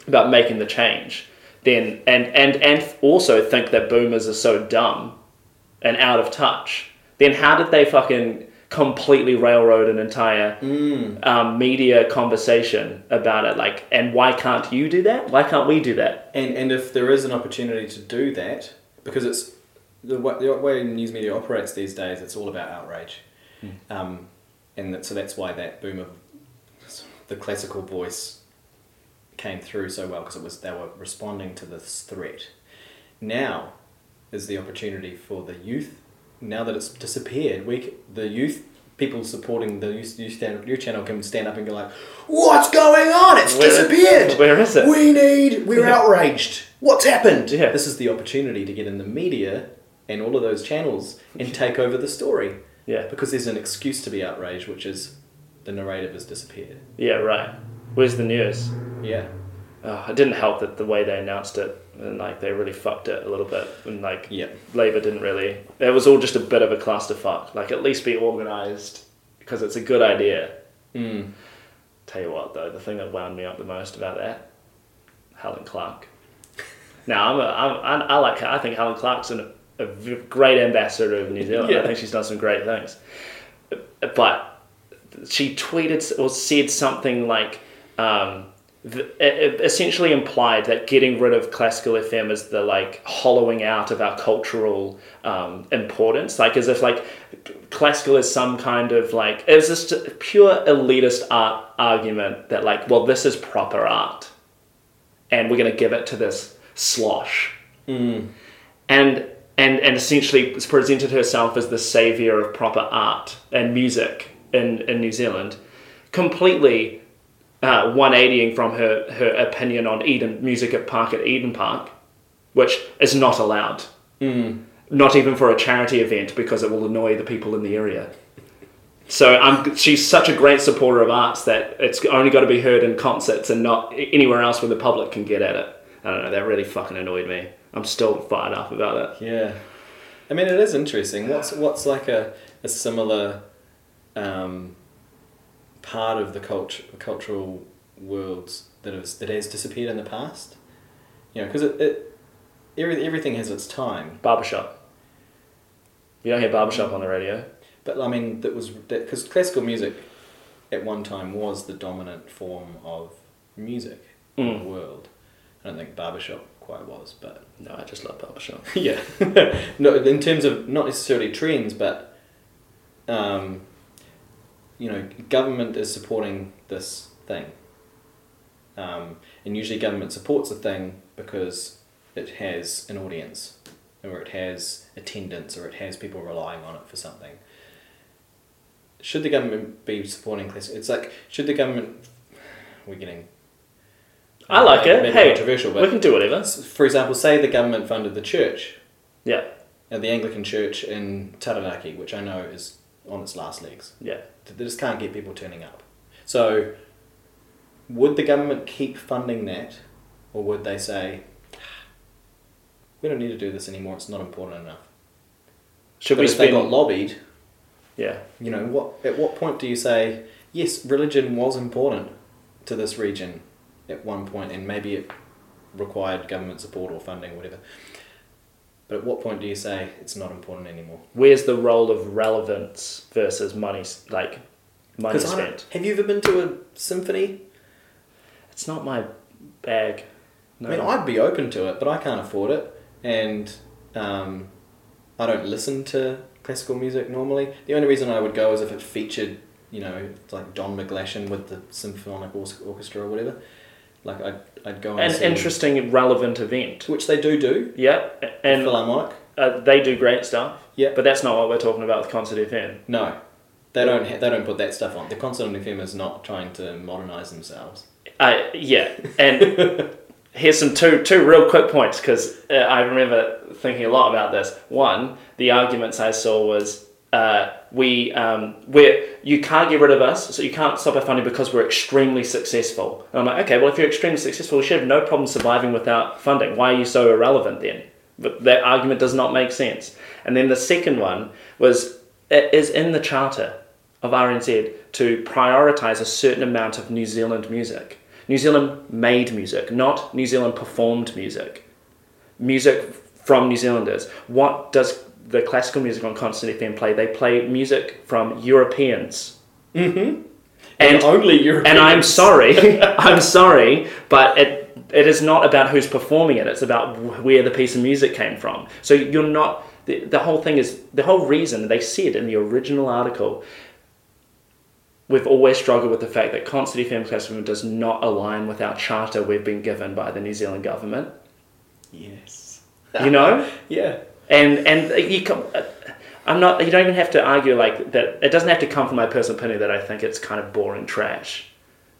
about making the change, then and and and also think that boomers are so dumb and out of touch, then how did they fucking completely railroad an entire um, media conversation about it? Like, and why can't you do that? Why can't we do that? And and if there is an opportunity to do that, because it's the way, the way news media operates these days, it's all about outrage, um, and that, so that's why that boom of the classical voice came through so well because it was they were responding to this threat. Now is the opportunity for the youth. Now that it's disappeared, we the youth people supporting the youth, youth, stand, youth channel can stand up and go like, "What's going on? It's Where- disappeared. where is it?" We need. We're outraged. What's happened? Yeah. This is the opportunity to get in the media and all of those channels and take over the story Yeah, because there's an excuse to be outraged, which is the narrative has disappeared. yeah, right. Where's the news? Yeah. Oh, it didn't help that the way they announced it and like they really fucked it a little bit and like Yeah. Labour didn't really. It was all just a bit of a clusterfuck. Like at least be organised because it's a good idea. Mm. Tell you what though, the thing that wound me up the most about that, Helen Clark. Now I'm a, I'm, I, I like her. I think Helen Clark's an, a great ambassador of New Zealand. Yeah. I think she's done some great things. But she tweeted or said something like, um, th- essentially implied that getting rid of classical FM is the like hollowing out of our cultural um, importance. Like as if like classical is some kind of like it was just a pure elitist art argument that like well this is proper art, and we're gonna give it to this slosh. And and and essentially presented herself as the savior of proper art and music in in New Zealand, completely uh, 180ing from her her opinion on Eden music at Park at Eden Park, which is not allowed, not even for a charity event because it will annoy the people in the area. So um, she's such a great supporter of arts that it's only got to be heard in concerts and not anywhere else where the public can get at it. I don't know. That really fucking annoyed me. I'm still fired up about it. Yeah, I mean it is interesting. What's what's like a, a similar um, part of the culture cultural worlds that has that has disappeared in the past? You know, because it, it every, everything has its time. Barbershop. You don't hear barbershop on the radio. But I mean that was because classical music at one time was the dominant form of music in Mm. the world. I don't think barbershop quite was, but No, I just love barbershop. yeah. no, in terms of not necessarily trends, but um, you know, government is supporting this thing, um, and usually government supports a thing because it has an audience, or it has attendance, or it has people relying on it for something. Should the government be supporting class? It's like should the government? We're getting. I like it. Hey, controversial, but we can do whatever. for example, say the government funded the church, Yeah, uh, the Anglican Church in Taranaki, which I know is on its last legs. yeah. They just can't get people turning up. So, would the government keep funding that, or would they say, ah, we don't need to do this anymore, it's not important enough? Should but we if they got lobbied, Yeah, you know, what at what point do you say, yes, religion was important to this region at one point, and maybe it required government support or funding or whatever. But at what point do you say it's not important anymore? where's the role of relevance versus money? Like money spent. have you ever been to a symphony? It's not my bag. No. I mean, I'd be open to it, but I can't afford it, and um, I don't listen to classical music normally. The only reason I would go is if it featured, you know, like Don McGlashan with the symphonic orchestra or whatever. Like I'd, I'd go and An see, interesting, relevant event. which they do do. Yeah, and Philharmonic. uh, they do great stuff. Yeah. But that's not what we're talking about with Concert FM. No, they don't. Ha- they don't put that stuff on. The Concert FM is not trying to modernize themselves. Uh, yeah, and here's some two two real quick points because uh, I remember thinking a lot about this. One, the arguments I saw was uh, we um, we're you can't get rid of us, so you can't stop our funding because we're extremely successful. And I'm like, okay, well, if you're extremely successful, you should have no problem surviving without funding. Why are you so irrelevant then? But that argument does not make sense. And then the second one was it is in the charter of RNZ to prioritise a certain amount of New Zealand music. New Zealand made music, not New Zealand performed music. Music from New Zealanders. What does the classical music on Concert FM play? They play music from Europeans. Mm-hmm. And, only Europeans. and I'm sorry, I'm sorry, but it it is not about who's performing it. It's about where the piece of music came from. So you're not the, the whole thing is the whole reason they said in the original article. We've always struggled with the fact that Concert FM classical does not align with our charter we've been given by the New Zealand government. Yes. You know, Yeah. And and you come. I'm not. You don't even have to argue like that. It doesn't have to come from my personal opinion that I think it's kind of boring trash,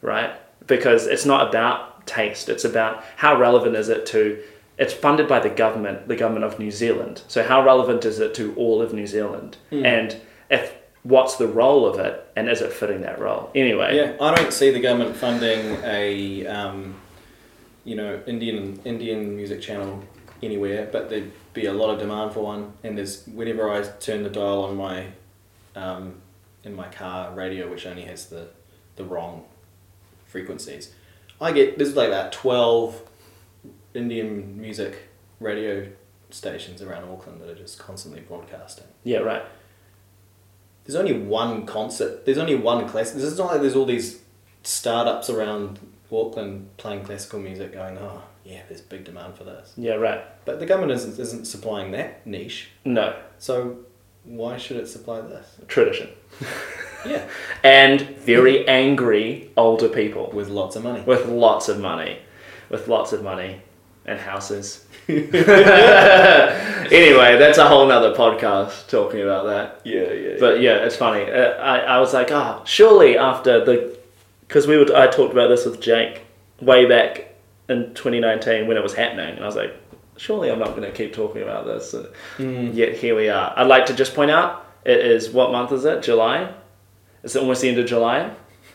right? Because it's not about taste. It's about how relevant is it to. It's funded by the government, the government of New Zealand. So how relevant is it to all of New Zealand? And if what's the role of it, and is it fitting that role? Anyway, Yeah, I don't see the government funding a, um, you know, Indian Indian music channel anywhere, but there'd be a lot of demand for one. And there's whenever I turn the dial on my, um, in my car radio, which only has the, the wrong frequencies, I get there's like about twelve Indian music radio stations around Auckland that are just constantly broadcasting. yeah, right. There's only one concert. There's only one class. It's not like there's all these startups around Auckland playing classical music, going, "Oh, yeah, there's big demand for this." Yeah, right. But the government isn't, isn't supplying that niche, No so why should it supply this? tradition, Yeah, and very angry older people. with lots of money. with lots of money, with lots of money and houses. anyway, that's a whole nother podcast talking about that. Yeah, yeah. But yeah, it's funny. Uh, I, I was like, ah, surely after the, because we would, I talked about this with Jake way back in 2019 when it was happening, and I was like, surely I'm not going to keep talking about this. Uh, Yet here we are. I'd like to just point out, it is what month is it? July. It's almost the end of July.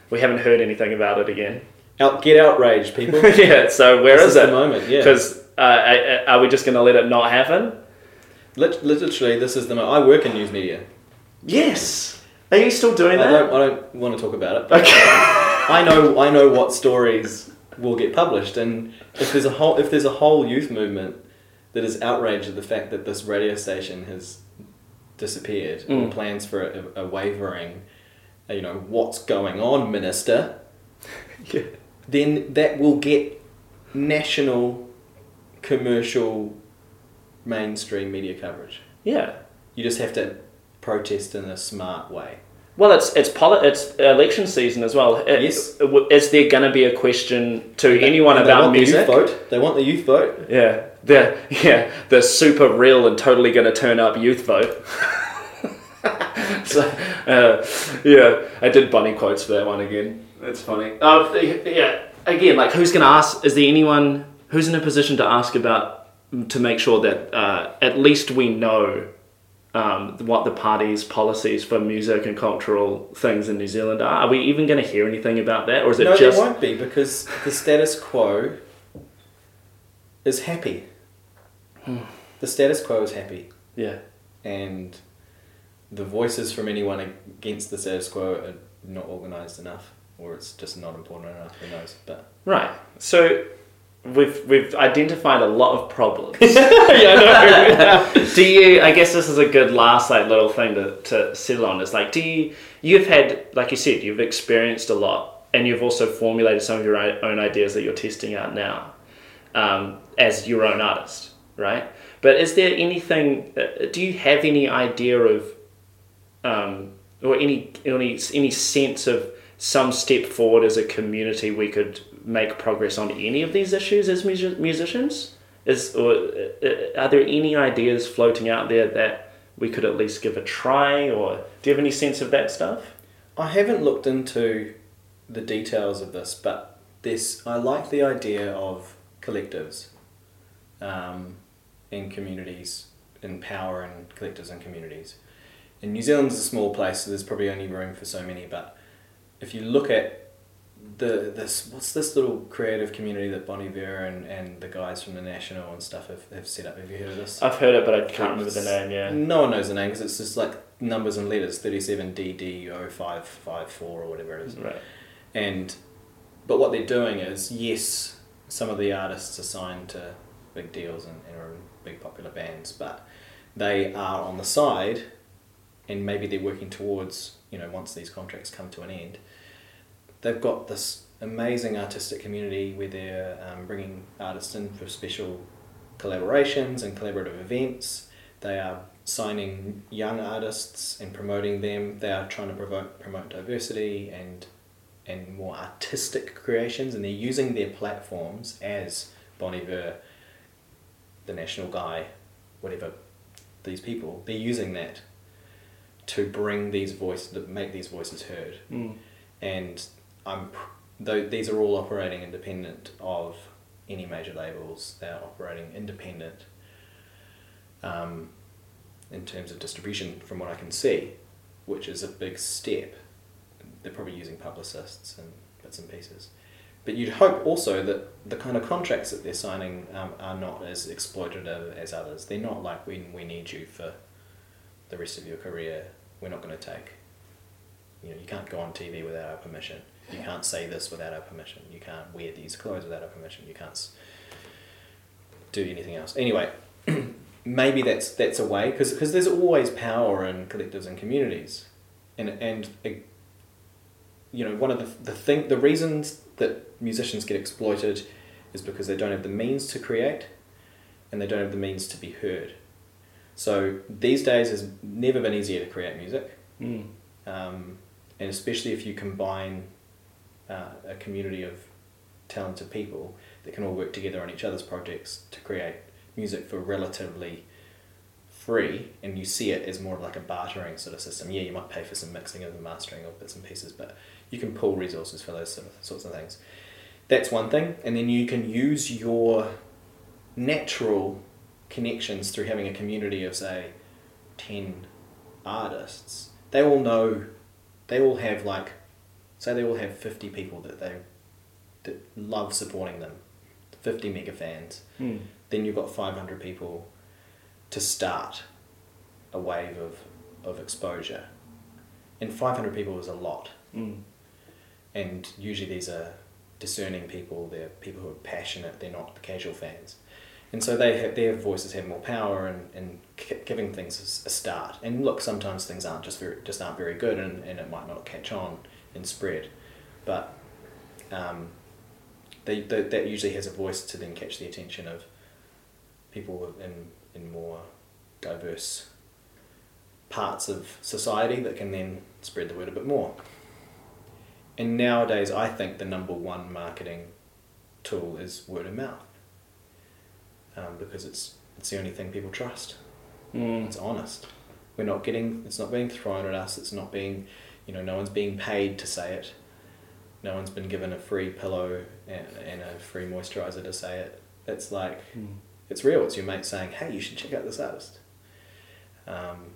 We haven't heard anything about it again. Out, get outraged, people. yeah. So where This is is it? the moment, yeah. Because uh, are we just going to let it not happen? Literally, this is the moment. I work in news media. Yes. Are you still doing I that? don't, I don't want to talk about it. Okay. I know I know what stories will get published, and if there's a whole if there's a whole youth movement that is outraged at the fact that this radio station has disappeared or Mm. plans for a, a wavering, uh, you know what's going on, Minister, yeah. then that will get national, commercial, mainstream media coverage. Yeah. You just have to protest in a smart way. Well, it's it's poli- it's election season as well. It- Yes. Is there going to be a question to anyone they about want music? The youth vote. They want the youth vote. Yeah. The yeah the super real and totally going to turn up youth vote. so uh, yeah, I did bunny quotes for that one again. That's funny. Uh, yeah. Again, like who's going to ask? Is there anyone who's in a position to ask about to make sure that uh, at least we know um, what the party's policies for music and cultural things in New Zealand are? Are we even going to hear anything about that, or is it no, just there won't be because the status quo is happy. the status quo is happy, yeah? and the voices from anyone against the status quo are not organised enough, or it's just not important enough. Who knows? But Right. So we've we've identified a lot of problems. yeah, do you? I guess this is a good last like little thing to to settle on. Is like, do you? You've had, like you said, you've experienced a lot, and you've also formulated some of your own ideas that you're testing out now, um, as your own artist, right? But is there anything? uh, Do you have any idea of, um, or any any any sense of some step forward as a community we could make progress on any of these issues as musi- musicians? Is or uh, are there any ideas floating out there that we could at least give a try, or do you have any sense of that stuff? I haven't looked into the details of this, but this I like the idea of collectives, um, in communities, in power and collectives and communities, And New Zealand's a small place, so there's probably only room for so many. But if you look at the this what's this little creative community that Bon Iver and, and the guys from the National and stuff have, have set up. Have you heard of this? I've heard it, but I can't remember the name. Yeah. No one knows the name because it's just like numbers and letters 37 DD 0554 or whatever it is. Right. And but what they're doing is yes, some of the artists are signed to big deals and, and are in big popular bands, but they are on the side, and maybe they're working towards you know once these contracts come to an end, they've got this amazing artistic community where they're um, bringing artists in for special collaborations and collaborative events. They are signing young artists and promoting them. They are trying to promote promote diversity and and more artistic creations, and they're using their platforms as Bon Iver, the National Guy, whatever these people. They're using that to bring these voices, to make these voices heard, Mm. and I'm though these are all operating independent of any major labels. They're operating independent. Um, in terms of distribution, from what I can see, which is a big step. They're probably using publicists and bits and pieces. But you'd hope also that the kind of contracts that they're signing um, are not as exploitative as others. They're not like, we, we need you for the rest of your career. We're not going to take, you know, you can't go on TV without our permission. You can't say this without our permission. You can't wear these clothes without our permission. You can't do anything else. Anyway, maybe that's that's a way because there's always power in collectives and communities, and and you know one of the the thing the reasons that musicians get exploited is because they don't have the means to create, and they don't have the means to be heard. So these days it's never been easier to create music, Mm. um, and especially if you combine uh, a community of talented people that can all work together on each other's projects to create music for relatively free and you see it as more of like a bartering sort of system. Yeah you might pay for some mixing and mastering of bits and pieces but you can pull resources for those sort of sorts of things. That's one thing. And then you can use your natural connections through having a community of say 10 artists. They all know they all have like say they all have 50 people that they that love supporting them. 50 mega fans. Mm. then you've got 500 people to start a wave of, of exposure. And 500 people is a lot. Mm. and usually these are discerning people they're people who are passionate they're not the casual fans. And so they have their voices have more power and, and giving things a start. And look sometimes things aren't just very just aren't very good and, and it might not catch on and spread but um, they, they, that usually has a voice to then catch the attention of people in, in more diverse parts of society that can then spread the word a bit more. And nowadays, I think the number one marketing tool is word of mouth um, because it's, it's the only thing people trust. Mm. It's honest. We're not getting, it's not being thrown at us, it's not being, you know, no one's being paid to say it. No one's been given a free pillow and, and a free moisturizer to say it. It's like, Mm. it's real. It's your mate saying, "Hey, you should check out this artist," um,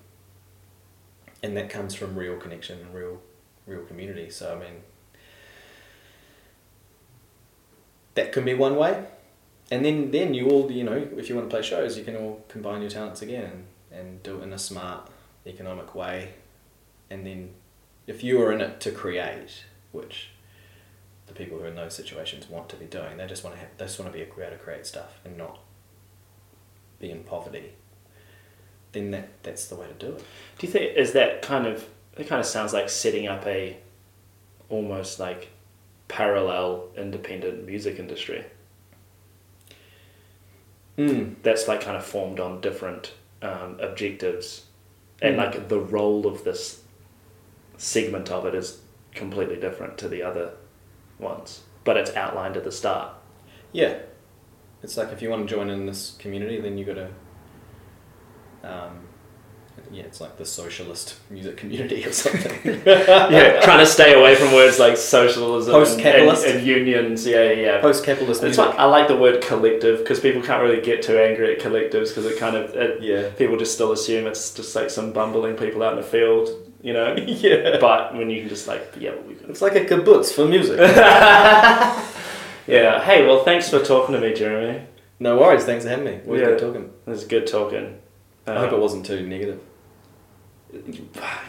and that comes from real connection and real, real community. So I mean, that can be one way, and then then you all you know if you want to play shows, you can all combine your talents again and, and do it in a smart, economic way, and then if you are in it to create, which the people who are in those situations want to be doing, they just want to have, they just want to be able to create stuff and not be in poverty, then that, that's the way to do it. Do you think is that kind of it kind of sounds like setting up a almost like parallel independent music industry Mm. that's like kind of formed on different um, objectives and Mm. like the role of this segment of it is completely different to the other ones but it's outlined at the start Yeah. It's like if you want to join in this community, then you got to. Um, yeah, it's like the socialist music community or something. yeah, trying to stay away from words like socialism and- and, unions. Yeah, yeah. yeah. Post-capitalist It's music. like, I like the word collective because people can't really get too angry at collectives because it kind of it, Yeah. people just still assume it's just like some bumbling people out in the field, you know. yeah. but when you can just like yeah, we can. It's like a kibbutz for music. Yeah. Hey, well, thanks for talking to me, Jeremy. no worries. Thanks for having me. Was Yeah. good talking. It was good talking. I hope it wasn't too negative.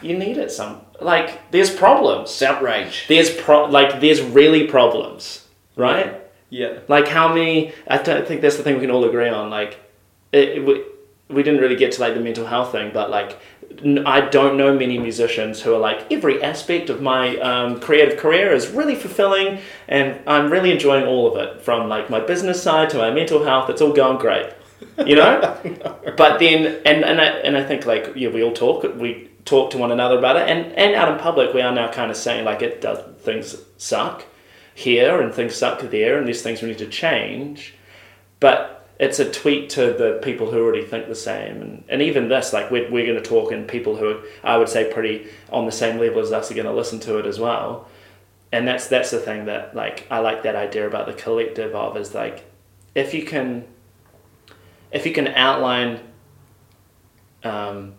you need it some like there's problems. outrage. There's pro like there's really problems, right? Yeah. Like how many? I don't think that's the thing we can all agree on. Like, it, it- we, we didn't really get to like the mental health thing, but like, I don't know many musicians who are like every aspect of my um, creative career is really fulfilling, and I'm really enjoying all of it, from like my business side to my mental health. It's all going great, you know. but then, and and I, and I think like yeah, we all talk. We talk to one another about it, and and out in public, we are now kind of saying like it does things suck here and things suck there and there's things we need to change but it's a tweet to the people who already think the same and, and even this like we're, we're going to talk and people who are, i would say pretty on the same level as us are going to listen to it as well and that's that's the thing that like i like that idea about the collective of is like if you can if you can outline um,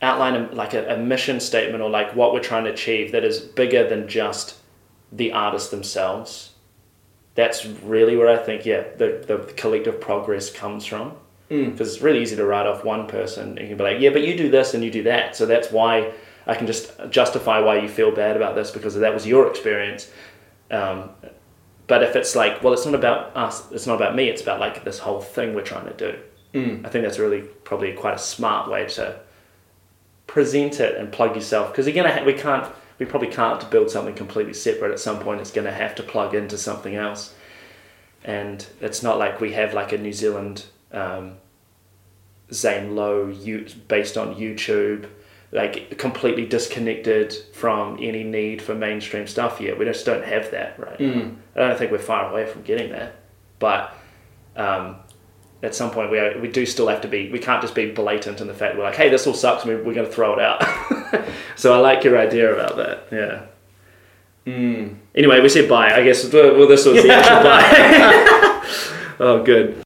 outline a, like a, a mission statement or like what we're trying to achieve that is bigger than just the artists themselves. That's really where I think, yeah, the, the collective progress comes from. Mm. Because it's really easy to write off one person and you can be like, yeah, but you do this and you do that. So that's why I can just justify why you feel bad about this because that was your experience. Um, but if it's like, well, it's not about us, it's not about me, it's about like this whole thing we're trying to do. Mm. I think that's really probably quite a smart way to present it and plug yourself because again I we can't we probably can't build something completely separate at some point it's going to have to plug into something else and it's not like we have like a New Zealand um, Zane Lowe you, based on YouTube like completely disconnected from any need for mainstream stuff yet we just don't have that right Mm. I don't think we're far away from getting there. but um, at some point we are, we do still have to be. We can't just be blatant in the fact we're like, hey, this all sucks. we- We're going to throw it out. so I like your idea about that. Yeah. Mm. Anyway, we said bye. I guess well, this was the actual bye. oh, good.